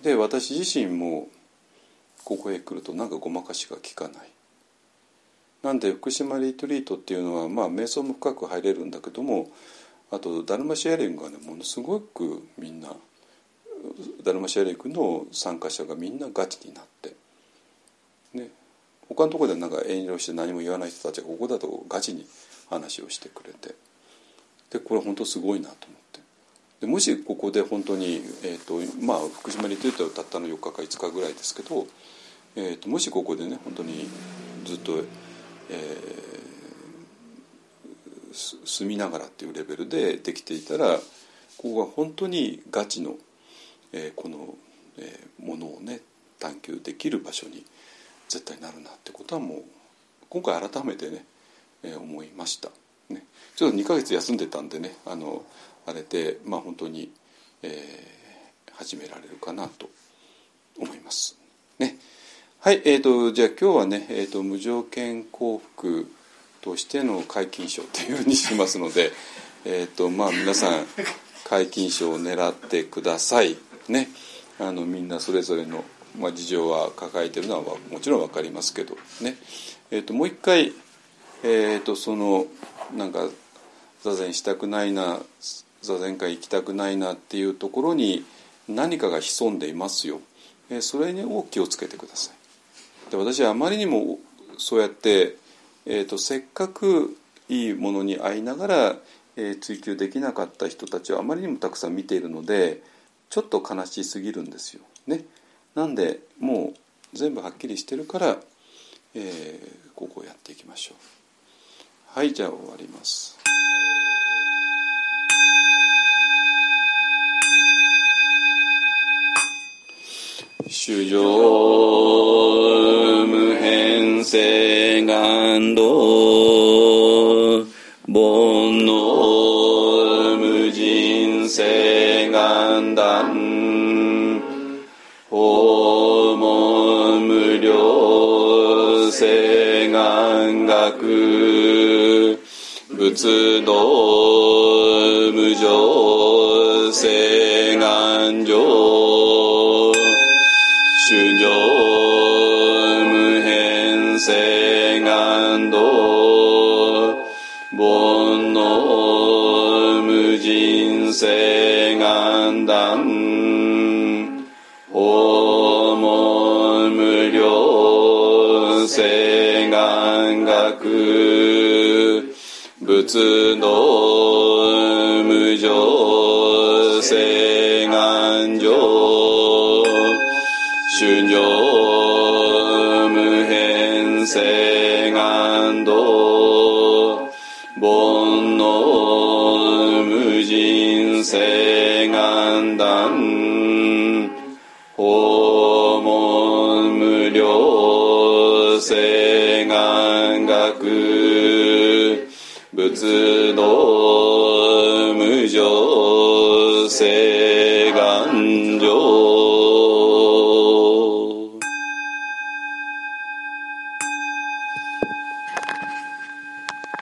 で私自身もここへ来るとなんかごまかしが効かない。なんで福島リトリートっていうのはまあ瞑想も深く入れるんだけどもあとダルマシェアリングがねものすごくみんなダルマシェアリングの参加者がみんなガチになってね他のところでなんか遠慮して何も言わない人たちがここだとガチに話をしてくれてでこれ本当すごいなと思って。でもしここで本当に、えーとまあ、福島リトリートはたったの4日か5日ぐらいですけど、えーと、もしここでね本当にずっと、えー住みながらっていうレベルでできていたらここが本当にガチの、えー、この、えー、ものをね探求できる場所に絶対なるなってことはもう今回改めてね、えー、思いました。ね、ちょっと2ヶ月休んでたんでねあのあれでまあ本当に、えー、始められるかなと思います。ね。はい、えーと、じゃあ今日はね、えーと無条件幸福としての皆勤賞というふうにしますので、えーとまあ、皆さん皆勤賞を狙ってください。ね、あのみんなそれぞれの、まあ、事情は抱えてるのはもちろん分かりますけどね、えーと、もう一回、えーと、そのなんか座禅したくないな座禅会行きたくないなっていうところに何かが潜んでいますよ。えー、それにを気をつけてください。で私はあまりにもそうやってえーと、せっかくいいものに会いながら、えー、追求できなかった人たちをあまりにもたくさん見ているのでちょっと悲しすぎるんですよ。ね、なんでもう全部はっきりしてるから、えー、ここをやっていきましょう。はいじゃあ終わります。主上無変性願道煩悩無人性願断訪問無料性願学仏道無常性願上主上無変性願道煩悩無人性願断。訪問無料性願学仏道無常性願上主上無変性願道煩悩無人性願断訪問無料性願学。仏道無常性。